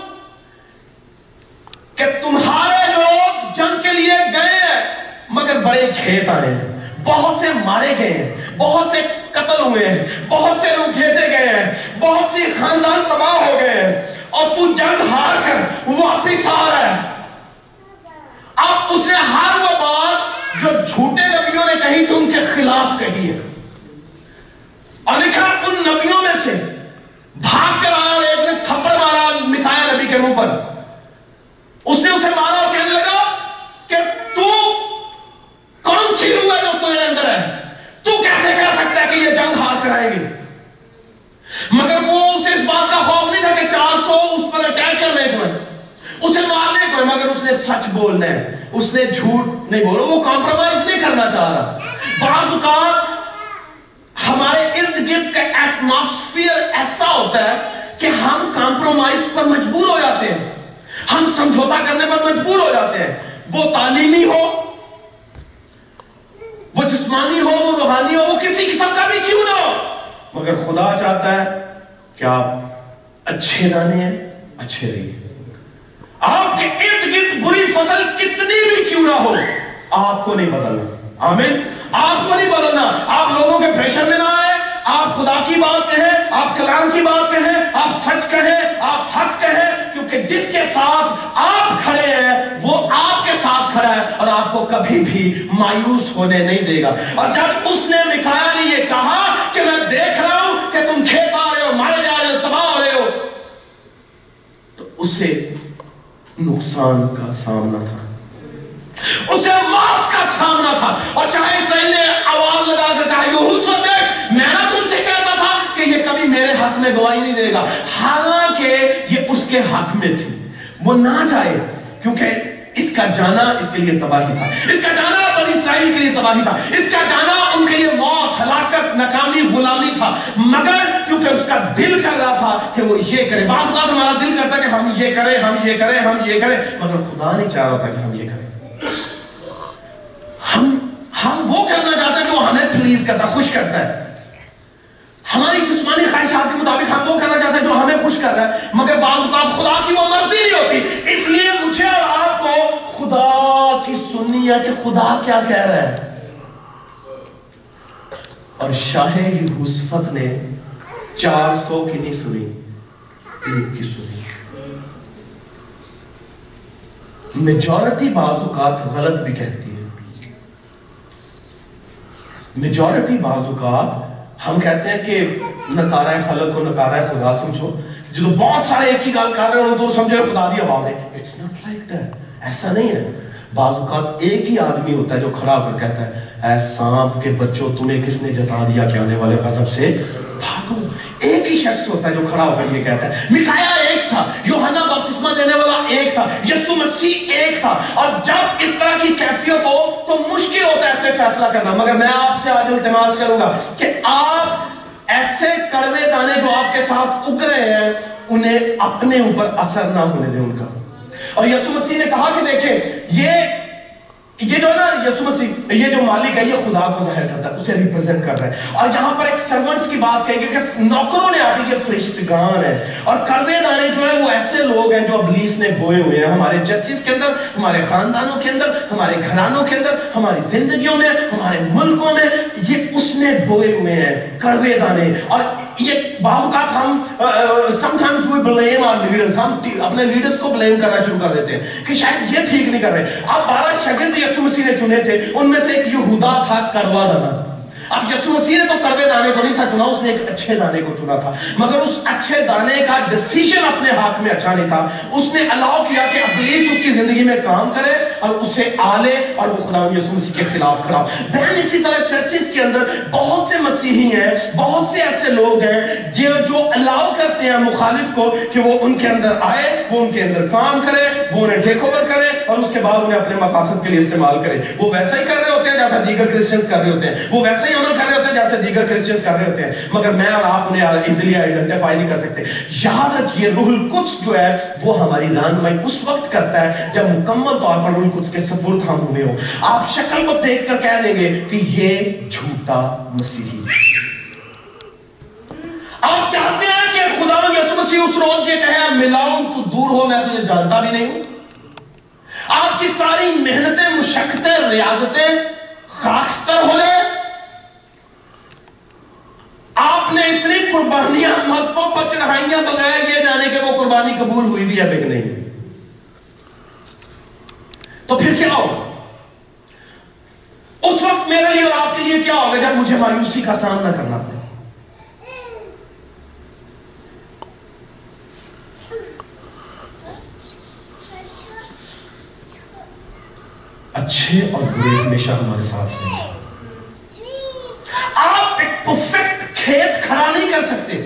کہ تمہارے لوگ جنگ کے لیے گئے ہیں، مگر بڑے کھیت آئے ہیں۔ بہت سے مارے گئے ہیں، بہت سے قتل ہوئے ہیں، بہت سے لوگ کھیتے گئے ہیں، بہت سی خاندان تباہ ہو گئے ہیں۔ اور تو جنگ ہار کر واپس آ رہا ہے۔ اب اس نے ہر وہ بات جو جھوٹے نبیوں نے کہی تھی، ان کے خلاف کہی ہے۔ اور لکھا ان نبیوں میں سے بھاگ کر آیا ایک نے تھپڑ مارا مکھایا نبی کے منہ پر۔ اس نے اسے مارا اور کہنے لگا کہ تو کون سی روح ہے جو تیرے اندر ہے تو کیسے کہہ سکتا ہے کہ یہ جنگ گی۔ مگر وہ اسے اس بات کا خوف نہیں تھا کہ چار سو اس پر اٹیک کرنے کو ہے، اسے مارنے کو ہے، مگر اس نے سچ بولنا ہے۔ اس نے جھوٹ نہیں بولا، وہ کمپرومائز نہیں کرنا چاہ رہا۔ بعض اوقات ہمارے ارد گرد کا ایٹماسفیئر ایسا ہوتا ہے کہ ہم کمپرومائز پر مجبور ہو جاتے ہیں۔ ہم سمجھوتا کرنے پر مجبور ہو جاتے ہیں۔ وہ تعلیمی ہو وہ جسمانی ہو، وہ روحانی ہو، وہ کسی قسم کا بھی کیوں نہ ہو؟ مگر خدا چاہتا ہے کہ آپ اچھے دانے ہیں، اچھے رہیے آپ کے ارد گرد بری فصل کتنی بھی کیوں نہ ہو، آپ کو نہیں بدلنا۔ آمین۔ آپ کو نہیں بدلنا۔ آپ لوگوں کے پریشر میں نہ آئے۔ آپ خدا کی بات کہیں، آپ کلام کی بات کہیں، آپ سچ کہیں، آپ حق کہیں، کیونکہ جس کے ساتھ آپ کھڑے ہیں وہ آپ کے ساتھ کھڑا ہے اور آپ کو کبھی بھی مایوس ہونے نہیں دے گا۔ اور جب اس نے مکھایا نے یہ کہا کہ میں دیکھ رہا ہوں کہ تم کھیت آ رہے ہو مارے جا رہے ہو، تباہ ہو رہے ہو، تو اسے نقصان کا سامنا تھا۔ اسے موت کا سامنا تھا۔ اور چاہے اسرائیل نے آواز لگا کر کہا یہوسف دیکھ، میں نے تم سے کہتا تھا کہ یہ کبھی میرے حق میں گواہی نہیں دے گا۔ حالانکہ یہ اس کے حق میں تھی۔ وہ نہ جائے، کیونکہ اس کا جانا اس کے لیے تباہی تھا۔ اس کا جانا بنی اسرائیل کے لیے تباہی تھا۔ اس کا جانا ان کے لیے موت، ہلاکت، ناکامی، غلامی تھا۔ مگر کیونکہ اس کا دل کر رہا تھا کہ وہ یہ کرے۔ بعض اوقات ہمارا دل کرتا کہ ہم یہ کریں، ہم یہ کریں، ہم یہ کریں۔ مگر خدا نہیں چاہ رہا تھا کہ ہم یہ کریں۔ ہم ہم وہ کرنا چاہتے ہیں جو ہمیں پلیز کرتا خوش کرتا ہے۔ ہماری جسمانی خواہشات کے مطابق ہم وہ کرنا چاہتے ہیں جو ہمیں خوش کر رہا ہے، مگر بعض اوقات خدا کی وہ مرضی نہیں ہوتی۔ اس لیے مجھے اور آپ کو خدا کی سننی ہے کہ خدا کیا کہہ رہا ہے۔ اور شاہ حسفت نے چار سو کی نہیں سنی، ایک کی سنی۔ میجورٹی بعض اوقات غلط بھی کہتی ہے۔ میجورٹی بعض اوقات ہم کہتے ہیں کہ نکارہ خلق کو نکارہ خدا، سمجھو۔ جو بہت سارے ایک ہی گال کر رہے ہو تو سمجھو خدا دی آواز ہے۔ اٹس ناٹ لائک دیٹ ایسا نہیں ہے۔ بعض اوقات ایک ہی آدمی ہوتا ہے جو کھڑا ہو کر کہتا ہے، اے سانپ کے بچوں، تمہیں کس نے جتا دیا کہ آنے والے غضب سے؟ بھاگو۔ ایک ہی شخص ہوتا ہے جو کھڑا ہو کر یہ کہتا ہے مکایا ایک تھا، یوحنا بپتسمہ دینے والا ایک تھا یسو مسیح ایک تھا۔ اور جب اس طرح کی کیفیت ہو تو مشکل ہوتا ہے ایسے فیصلہ کرنا۔ مگر میں آپ سے آج التماس کروں گا کہ آپ ایسے کڑوے دانے جو آپ کے ساتھ اگ رہے ہیں، انہیں اپنے اوپر اثر نہ ہونے دیں ان کا۔ اور یسو مسیح نے کہا کہ دیکھیں، یہ یہ جو نا یسو مسیح، یہ جو مالک ہے، یہ خدا کو ظاہر کرتا ہے، اسے ریپرزنٹ کر رہا ہے۔ اور یہاں پر ایک سرونٹس کی بات کہیں گے کہ نوکروں نے آتی یہ فرشتگان ہے اور کڑوے دانے جو ہیں، وہ ایسے لوگ ہیں جو ابلیس نے بوئے ہوئے ہیں۔ ہمارے چرچز کے اندر، ہمارے خاندانوں کے اندر، ہمارے گھرانوں کے اندر، ہماری زندگیوں میں، ہمارے ملکوں میں، یہ اس نے بوئے ہوئے ہیں کڑوے دانے اور یہ باوقات ہم sometimes we blame our leaders ہم اپنے لیڈرز کو بلیم کرنا شروع کر دیتے ہیں کہ شاید یہ ٹھیک نہیں کر رہے۔ اب بارہ شگرد یسو مسیح نے چنے تھے، ان میں سے ایک یہودا تھا کروا دانا اب یسو مسیح نے تو کڑوے دانے کو نہیں تھا چنا اس نے ایک اچھے دانے کو چنا تھا، مگر اس اچھے دانے کا ڈیسیشن اپنے ہاتھ میں اچھا نہیں تھا۔ اس نے الاؤ کیا کہ ابلیس اس کی زندگی میں کام کرے اور اسے آلے اور وہ خدا یسوع مسیح کے خلاف کھڑا۔ بہن اسی طرح چرچز کے اندر بہت سے مسیحی ہیں، بہت سے ایسے لوگ ہیں جو جو الاؤ کرتے ہیں مخالف کو کہ وہ ان کے اندر آئے، وہ ان کے اندر کام کرے، وہ انہیں ٹیک اوور کرے اور اس کے بعد انہیں اپنے مقاصد کے لیے استعمال کرے۔ وہ ویسا ہی کر رہے ہوتے ہیں جیسا دیگر کرسچنز کر رہے ہوتے ہیں۔ وہ ویسا ہی عمل کر رہے ہوتے ہیں جیسے دیگر کرسچنز کر رہے ہوتے ہیں، مگر میں اور آپ انہیں ایزیلی آئیڈینٹیفائی نہیں کر سکتے۔ یاد رکھیے، روح القدس جو ہے، وہ ہماری رہنمائی اس وقت کرتا ہے جب مکمل طور پر روح القدس کے سپرد ہم ہوئے ہوں۔ آپ شکل کو دیکھ کر کہہ دیں گے کہ یہ جھوٹا مسیحی۔ آپ چاہتے ہیں کہ خدا یسوع مسیح اس روز یہ کہے ملاؤں تو دور ہو، میں تجھے جانتا بھی نہیں ہوں آپ کی ساری محنتیں، مشقتیں، ریاضتیں خاکستر ہو گئے آپ نے اتنی قربانیاں مذہبوں پر چڑھائیاں بغیر یہ جانے کہ وہ قربانی قبول ہوئی بھی ہے کہ نہیں۔ تو پھر کیا ہوگا اس وقت میرے لیے اور آپ کے لیے کیا ہوگا جب مجھے مایوسی کا سامنا کرنا پڑے؟ اچھے اور برے ہمیشہ ہمارے ساتھ ہیں آپ ایک پرفیکٹ کھیت کھڑا نہیں کر سکتے۔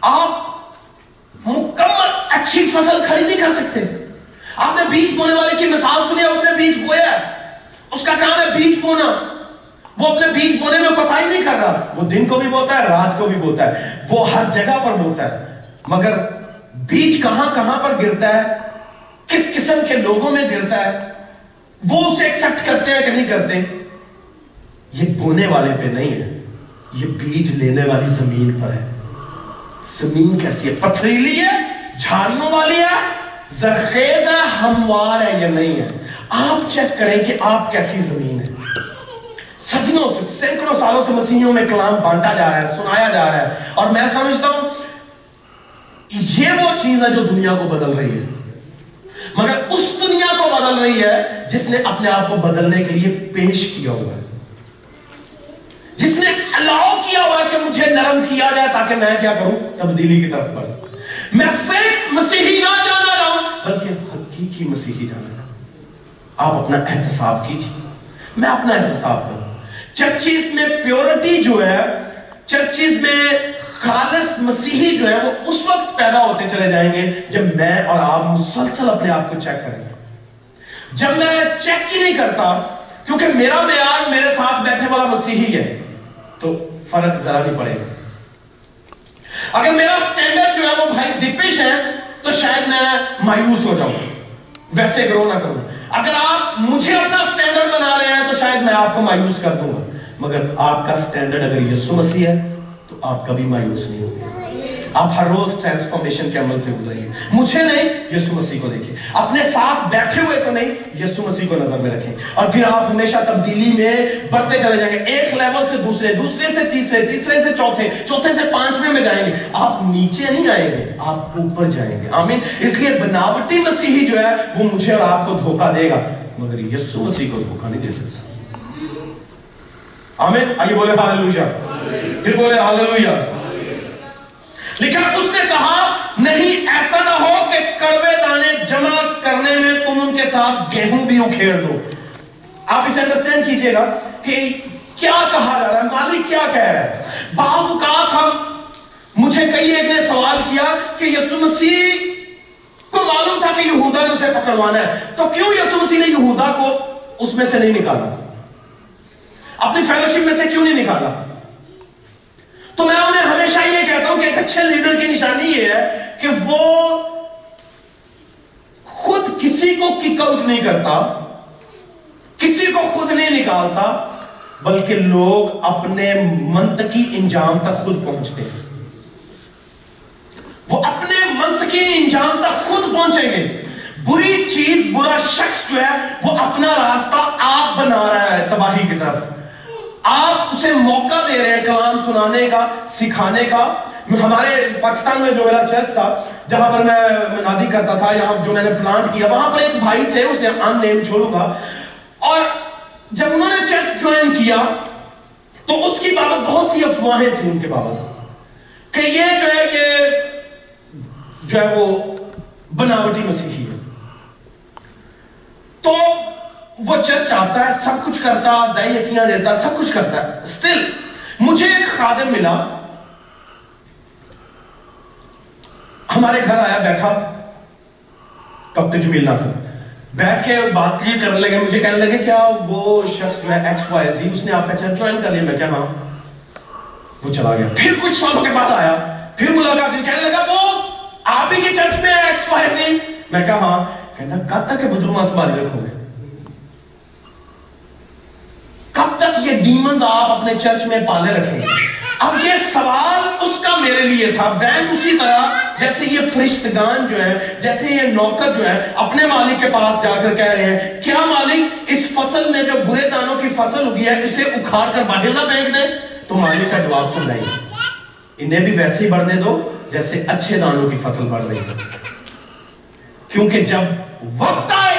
آپ مکمل اچھی فصل کھڑی نہیں کر سکتے۔ آپ نے بیج بونے والے کی مثال سنی ہے، اس نے بیج بویا ہے۔ اس کا کام ہے بیج بونا۔ وہ اپنے بیج بونے میں کوتاہی نہیں کر رہا۔ وہ دن کو بھی بوتا ہے، رات کو بھی بوتا ہے۔ وہ ہر جگہ پر بوتا ہے۔ مگر بیج کہاں کہاں پر گرتا ہے؟ کس قسم کے لوگوں میں گرتا ہے؟ وہ اسے ایکسپٹ کرتے ہیں کہ نہیں کرتے؟ یہ بونے والے پہ نہیں ہے، یہ بیج لینے والی زمین پر ہے۔ زمین کیسی ہے؟ پتھریلی ہے، جھاڑیوں والی ہے، زرخیز ہے، ہموار ہے یا نہیں ہے؟ آپ چیک کریں کہ آپ کیسی زمین ہے۔ صدیوں سے، سینکڑوں سالوں سے مسیحیوں میں کلام بانٹا جا رہا ہے، سنایا جا رہا ہے۔ اور میں سمجھتا ہوں، یہ وہ چیز ہے جو دنیا کو بدل رہی ہے۔ مگر اس دنیا کو بدل رہی ہے جس نے اپنے آپ کو بدلنے کے لیے پیش کیا ہوا ہے۔ جس نے الاؤ کیا ہوا ہے کہ مجھے نرم کیا جائے تاکہ میں کیا کروں؟ تبدیلی کی طرف بڑھ میں فیک مسیحی نہ جانا رہا ہوں، بلکہ حقیقی مسیحی جانا رہا ہوں۔ آپ اپنا احتساب کیجیے میں اپنا احتساب کروں۔ چرچیز میں پیورٹی جو ہے چرچیز میں خالص مسیحی جو ہے، وہ اس وقت پیدا ہوتے چلے جائیں گے جب میں اور آپ مسلسل اپنے آپ کو چیک کریں گے۔ جب میں چیک ہی نہیں کرتا، کیونکہ میرا معیار میرے ساتھ بیٹھے والا مسیحی ہے۔ تو فرق ذرا نہیں پڑے گا۔ اگر میرا سٹینڈرڈ جو ہے وہ بھائی دپش ہے، تو شاید میں مایوس ہو جاؤں۔ ویسے گرو نہ کروں۔ اگر آپ مجھے اپنا سٹینڈرڈ بنا رہے ہیں، تو شاید میں آپ کو مایوس کر دوں گا۔ مگر آپ کا سٹینڈرڈ اگر یسو مسیح ہے، تو آپ کبھی مایوس نہیں ہوگی آپ ہر روز ٹرانسفارمیشن کے عمل سے گزریے۔ مجھے نہیں یسو مسیح کو دیکھیں اپنے ساتھ بیٹھے ہوئے کو نہیں یسو مسیح کو نظر میں رکھیں اور پھر آپ ہمیشہ تبدیلی میں بڑھتے چلے جائیں گے۔ ایک لیول سے دوسرے دوسرے سے تیسرے تیسرے سے چوتھے چوتھے سے پانچویں میں جائیں گے۔ آپ نیچے نہیں آئیں گے، آپ اوپر جائیں گے۔ آمین۔ اس لیے بناوٹی مسیحی جو ہے، وہ مجھے اور آپ کو دھوکہ دے گا، مگر یسو مسیح کو دھوکہ نہیں دے سکتا۔ آمین۔ آئیے بولے ہاللویہ پھر بولے ہاللویہ لیکن اس نے کہا، نہیں، ایسا نہ ہو کہ کڑوے دانے جمع کرنے میں تم ان کے ساتھ گیہوں بھی اکھیڑ دو. آپ اسے انڈرسٹینڈ کیجیے گا کہ کیا کہا جا رہا ہے، مالک کیا کہہ رہا ہے؟ بعض اوقات ہم، مجھے کئی ایک نے سوال کیا کہ یسو مسیح کو معلوم تھا کہ یہودا نے اسے پکڑوانا ہے، تو کیوں یسو مسیح نے یہودا کو اس میں سے نہیں نکالا؟ اپنی فیلوشپ میں سے کیوں نہیں نکالا؟ تو میں انہیں ہمیشہ یہ کہتا ہوں کہ ایک اچھے لیڈر کی نشانی یہ ہے کہ وہ خود کسی کو کک آؤٹ نہیں کرتا، کسی کو خود نہیں نکالتا، بلکہ لوگ اپنے منطقی انجام تک خود پہنچتے ہیں۔ وہ اپنے منطقی انجام تک خود پہنچیں گے۔ بری چیز، برا شخص جو ہے، وہ اپنا راستہ آپ بنا رہا ہے تباہی کی طرف۔ آپ اسے موقع دے رہے ہیں کلام سنانے کا، سکھانے کا۔ ہمارے پاکستان میں جو میرا چرچ تھا، جہاں پر میں منادی کرتا تھا، یہاں جو میں نے پلانٹ کیا، وہاں پر ایک بھائی تھے اسے ان نیم چھوڑوں گا۔ اور جب انہوں نے چرچ جوائن کیا، تو اس کی بابت بہت سی افواہیں تھیں ان کے بابت کہ یہ جو ہے، یہ جو ہے وہ بناوٹی مسیحی ہے۔ تو وہ چرچ آتا ہے، سب کچھ کرتا دہی یقیاں دیتا سب کچھ کرتا ہے۔ سٹل مجھے ایک خادم ملا۔ ہمارے گھر آیا، بیٹھا۔ ڈاکٹر جمیل ناصر بیٹھ کے بات یہ کرنے لگے۔ مجھے کہنے لگے، کیا وہ شخص جو ہے ایکس وائی زی اس نے آپ کا چرچ جوائن کر لیا؟ میں کیا ہاں وہ چلا گیا۔ پھر کچھ سالوں کے بعد آیا۔ پھر ملاقات کہنے لگا، وہ آپ ہی کے چرچ میں ایکس وائی زی میں کہا ہاں۔ کہنا کب تک یہ بدروں رکھو گے کب تک یہ ڈیمنز آپ اپنے چرچ میں پالے رکھیں۔ اب یہ سوال اس کا میرے لیے تھا۔ بین اسی طرح جیسے یہ فرشتگان جو ہے جیسے یہ نوکر جو ہے اپنے مالک کے پاس جا کر کہہ رہے ہیں، کیا مالک، اس فصل میں جو برے دانوں کی فصل ہوگی ہے، اسے اکھاڑ کر باہر نہ پھینک دیں تو مالک کا جواب سن رہے انہیں بھی ویسے ہی بڑھنے دو، جیسے اچھے دانوں کی فصل بڑھ رہی ہے۔ کیونکہ جب وقت آئے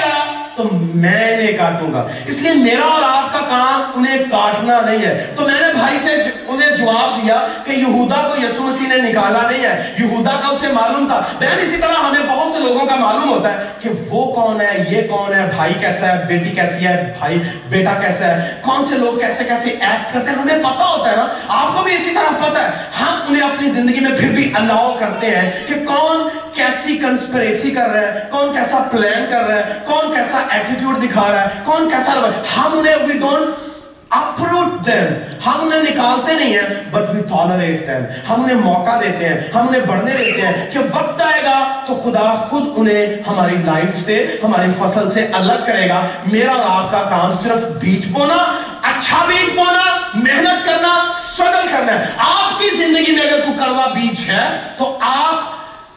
تو میں نے کاٹوں گا۔ اس لیے میرا اور آپ کا کام انہیں کاٹنا نہیں ہے۔ تو میں نے بھائی سے انہیں جواب دیا کہ یہودا کو یسو مسیح نے نکالا نہیں ہے۔ یہودا کا اسے معلوم تھا۔ بہن، اسی طرح ہمیں بہت سے لوگوں کا معلوم ہوتا ہے کہ وہ کون ہے، یہ کون ہے، بھائی کیسا ہے، بیٹی کیسی ہے، بھائی بیٹا کیسا ہے۔ کون سے لوگ کیسے کیسے ایکٹ کرتے ہیں، ہمیں پتا ہوتا ہے نا۔ آپ کو بھی اسی طرح پتا ہے۔ ہم انہیں اپنی زندگی میں پھر بھی الاؤ کرتے ہیں کہ کون کیسی کنسپریسی کر رہا ہے، کون کیسا پلان کر رہا ہے، کون کیسا ایٹیٹیوڈ دکھا رہا ہے۔ کون کیسا ہم نے وی ڈونٹ اپروٹ دیم ہم انہیں نکالتے نہیں ہیں بٹ وی ٹالریٹ دیم ہم انہیں موقع دیتے ہیں، ہم انہیں بڑھنے دیتے ہیں کہ وقت آئے گا تو خدا خود انہیں ہماری لائف سے، ہماری فصل سے الگ کرے گا۔ میرا اور آپ کا کام صرف بیچ بونا اچھا بیچ بونا محنت کرنا سٹرگل کرنا ہے۔ آپ کی زندگی میں اگر کوئی کڑوا بیچ ہے، تو آپ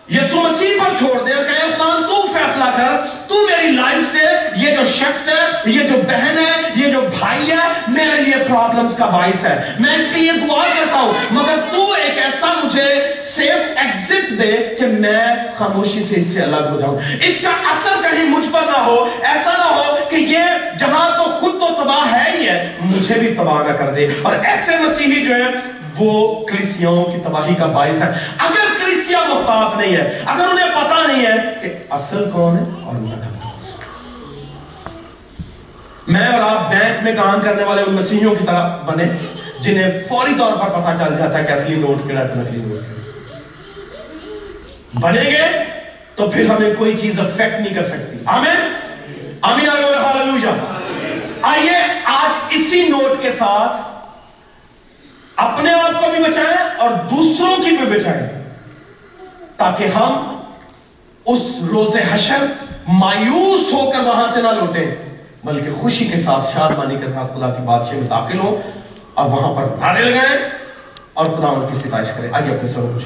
یسو مسیح پر چھوڑ دے اور کہے، خدا، تو فیصلہ کر، تو میری لائف سے، یہ جو شخص ہے، یہ جو بہن ہے، یہ جو بھائی ہے، میرے لیے پرابلمز کا باعث ہے۔ میں اس کے لیے دعا کرتا ہوں، مگر تو ایک ایسا مجھے سیف ایگزٹ دے کہ میں خاموشی سے اس سے الگ ہو جاؤں۔ اس کا اثر کہیں مجھ پر نہ ہو، ایسا نہ ہو کہ یہ جہاں تو خود تو تباہ ہے ہی ہے، مجھے بھی تباہ نہ کر دے۔ اور ایسے مسیحی جو ہے وہ کلیسیوں کی تباہی کا باعث ہے۔ اگر کلیسیا محتاط نہیں ہے، اگر انہیں پتا نہیں ہے کہ اصل کون ہے اور میں اور آپ بینک میں کام کرنے والے ان مسیحیوں کی طرح بنے، جنہیں فوری طور پر پتا چل جاتا ہے کہ اصلی نوٹ کیڑا تھا نقلی نوٹ بنے گے تو پھر ہمیں کوئی چیز افیکٹ نہیں کر سکتی۔ آمین؟ آمین آمین۔ آئیے آج اسی نوٹ کے ساتھ اپنے آپ کو بھی بچائیں اور دوسروں کی بھی بچائیں تاکہ ہم اس روز حشر مایوس ہو کر وہاں سے نہ لوٹیں، بلکہ خوشی کے ساتھ، شادمانی کے ساتھ خدا کی بادشاہ میں داخل ہوں اور وہاں پر نعرے لگائیں اور خدا ان کی ستائش کریں۔ آئیے اپنے سروں کو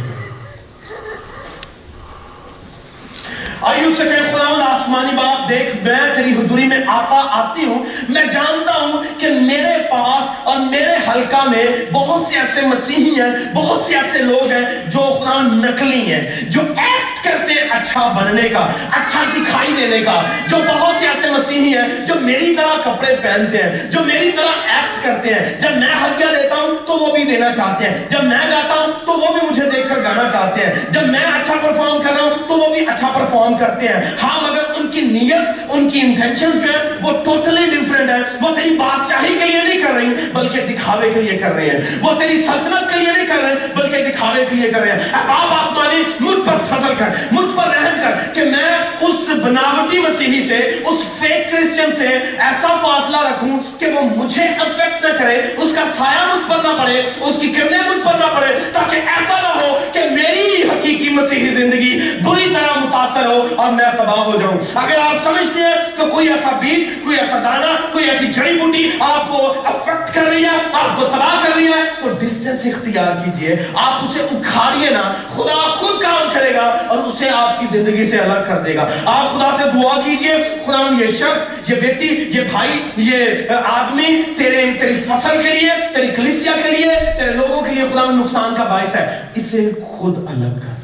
چکے سے کہیں خدا آسمانی بات دیکھ، میں تیری حضوری میں آتا آتی ہوں۔ میں جانتا ہوں کہ میرے پاس اور میرے حلقہ میں بہت سے ایسے مسیحی ہیں، بہت سے ایسے لوگ ہیں جو خدا نکلی ہیں، جو ایکٹ کرتے ہیں اچھا بننے کا اچھا دکھائی دینے کا۔ جو بہت سے ایسے مسیحی ہیں جو میری طرح کپڑے پہنتے ہیں، جو میری طرح ایکٹ کرتے ہیں۔ جب میں ہدیہ دیتا ہوں تو وہ بھی دینا چاہتے ہیں۔ جب میں گاتا ہوں تو وہ بھی مجھے دیکھ کر گانا چاہتے ہیں۔ جب میں اچھا پرفارم کر رہا ہوں تو وہ بھی اچھا پرفارم کرتے ہیں۔ ہاں مگر ان کی نیت، ان کی انٹینشن جو ہے وہ ٹوٹلی ڈیفرنٹ ہے وہ تیری بادشاہی کے لیے نہیں کر رہی، بلکہ دکھاوے کے لیے کر رہے ہیں۔ وہ تیری سلطنت کے لیے نہیں کر رہے، بلکہ دکھاوے کے لیے کر رہے ہیں۔ باپ آسمانی، مجھ پر فضل کر، مجھ پر رحم کر کہ میں اس بناوٹی مسیحی سے، اس فیک کرسچن سے ایسا فاصلہ رکھوں کہ وہ مجھے افیکٹ نہ کرے، اس کا سایہ مجھ پر نہ پڑے، اس کی کرنیں مجھ پر نہ پڑے، تاکہ ایسا نہ ہو کہ میری حقیقی مسیحی زندگی بری طرح متاثر ہو۔ اور میں تباہ ہو جاؤں۔ اگر آپ سمجھتے ہیں کہ کوئی ایسا بیج کوئی ایسا دانا، کوئی ایسی جڑی بوٹی آپ کو افیکٹ کر رہی ہے، آپ کو تباہ کر رہی ہے، تو ڈسٹنس اختیار کیجیے۔ آپ اسے اکھاڑیے نا، خدا خود کام کرے گا اور اسے آپ کی زندگی سے الگ کر دے گا۔ آپ خدا سے دعا کیجیے خدا یہ شخص، یہ بیٹی، یہ بھائی، یہ آدمی، تیرے، تیری فصل کے لیے، تیری کلیسیا کے لیے، تیرے لوگوں کے لیے خدا نقصان کا باعث ہے۔ اسے خود الگ کر۔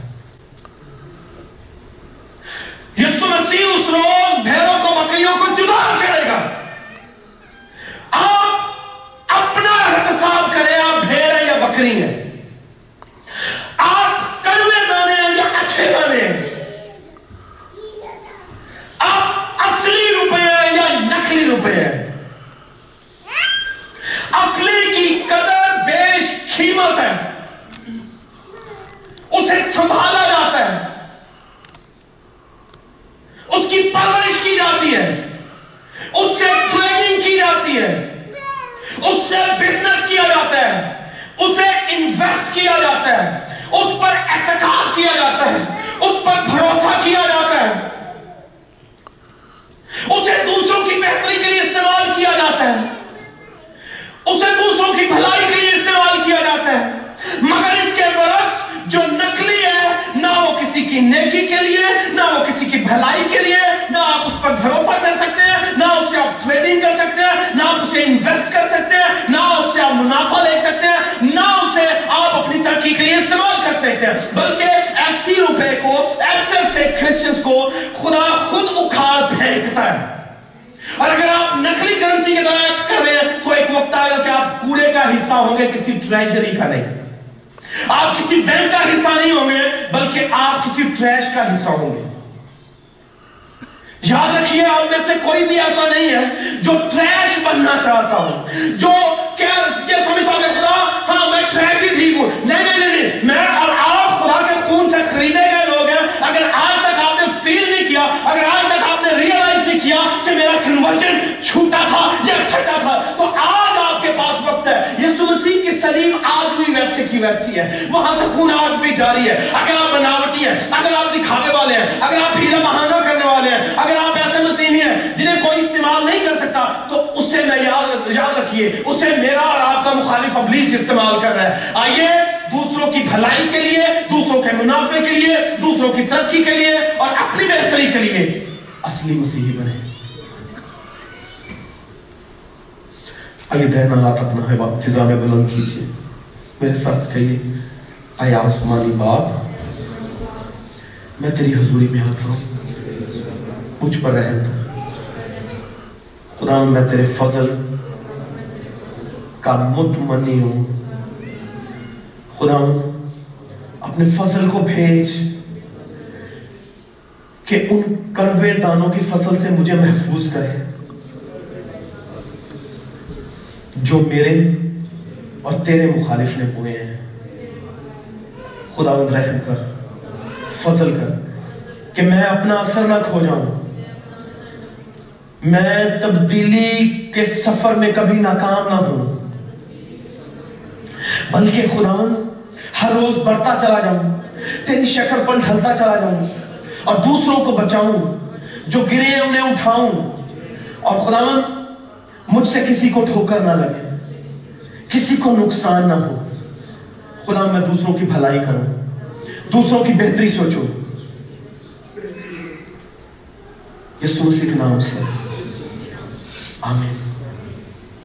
یسو مسیح اس روز بھیروں کو بکریوں کو جدا کرے گا۔ آپ اپنا احتساب کریں، آپ بھیڑ ہیں یا بکری ہیں۔ آپ کڑوے دانے ہیں یا اچھے دانے ہیں۔ آپ اصلی روپے ہیں یا نقلی روپے ہیں۔ اصلی کی قدر بیش قیمت ہے۔ اسے سنبھالا جاتا ہے۔ اس کی پرورش کی جاتی ہے۔ اس سے ٹریننگ کی جاتی ہے۔ اس سے بزنس کیا جاتا ہے۔ اسے انویسٹ کیا جاتا ہے۔ اس پر اعتقاد کیا جاتا ہے۔ اس پر بھروسہ کیا جاتا ہے۔ اسے دوسروں کی بہتری کے لیے استعمال کیا جاتا ہے۔ اسے دوسروں کی بھلائی ترقی کے لیے استعمال کر سکتے ہیں بلکہ ایسی روپے کو ایسے فیک کرسچنز کو خدا خود اکھاڑ پھینکتا ہے اور اگر آپ نقلی کرنسی کے درخت کر رہے ہیں تو ایک وقت آئے گا کہ آپ کوڑے کا حصہ ہوں گے کسی ٹریجری کا نہیں آپ کسی بینک کا حصہ نہیں ہوں گے بلکہ آپ کسی ٹریش کا حصہ ہوں گے یاد رکھیے آپ میں سے کوئی بھی ایسا نہیں ہے جو ٹریش بننا چاہتا ہو جو کیا یہ سمجھتا کہ خدا ہاں میں ہوں۔ نہیں نہیں نہیں میں اور آپ خدا کے خون سے خریدے گئے لوگ ہیں۔ اگر آج تک آپ نے فیل نہیں کیا، اگر آج تک آپ نے ریئلائز نہیں کیا کہ میرا کنورجن چھوٹا تھا یا تھا، تو آج آپ کے پاس وقت ہے۔ یسو مسیح کی سلیم آج بھی ویسے کی ویسی ہے۔ وہاں سے خون آج بھی جاری ہے۔ اگر آپ بناوٹی ہیں، اگر آپ دکھاوے والے ہیں، اگر آپ ہیلا بہانہ کرنے والے ہیں، اگر آپ ایسے مسیحی ہیں جنہیں کوئی استعمال نہیں کر سکتا، تو اسے یاد یاد رکھیے، اسے میرا اور آپ کا مخالف ابلیس استعمال کر رہا ہے۔ آئیے، دوسروں کی بھلائی کے لیے، دوسروں کے منافع کے لیے، دوسروں کی ترقی کے لیے اور اپنی بہتری کے لیے۔ اصلی مسیحی بنے۔ آئیے دہنا رات اپنا فضا میں بلند کیجیے۔ میرے ساتھ کہیے آئے آسمانی باپ میں تیری حضوری میں آتا ہوں۔ مجھ پر رہن کر۔ خدا میں تیرے فضل کا مطمئنی ہوں۔ خدا اپنے فضل کو بھیج کہ ان کروے دانوں کی فصل سے مجھے محفوظ کرے۔ جو میرے اور تیرے مخالف نے ہوئے ہیں۔ خدا رحم کر، فضل کر کہ میں اپنا اثر نہ کھو جاؤں۔ میں تبدیلی کے سفر میں کبھی ناکام نہ ہوں۔ بلکہ خدا، ہر روز بڑھتا چلا جاؤں، تیری شکر پر ڈھلتا چلا جاؤں اور دوسروں کو بچاؤں جو گرے انہیں اٹھاؤں۔ اور خدا، مجھ سے کسی کو ٹھوکر نہ لگے، کسی کو نقصان نہ ہو۔ خدا، میں دوسروں کی بھلائی کروں، دوسروں کی بہتری سوچوں۔ یسو کے نام سے۔ آمین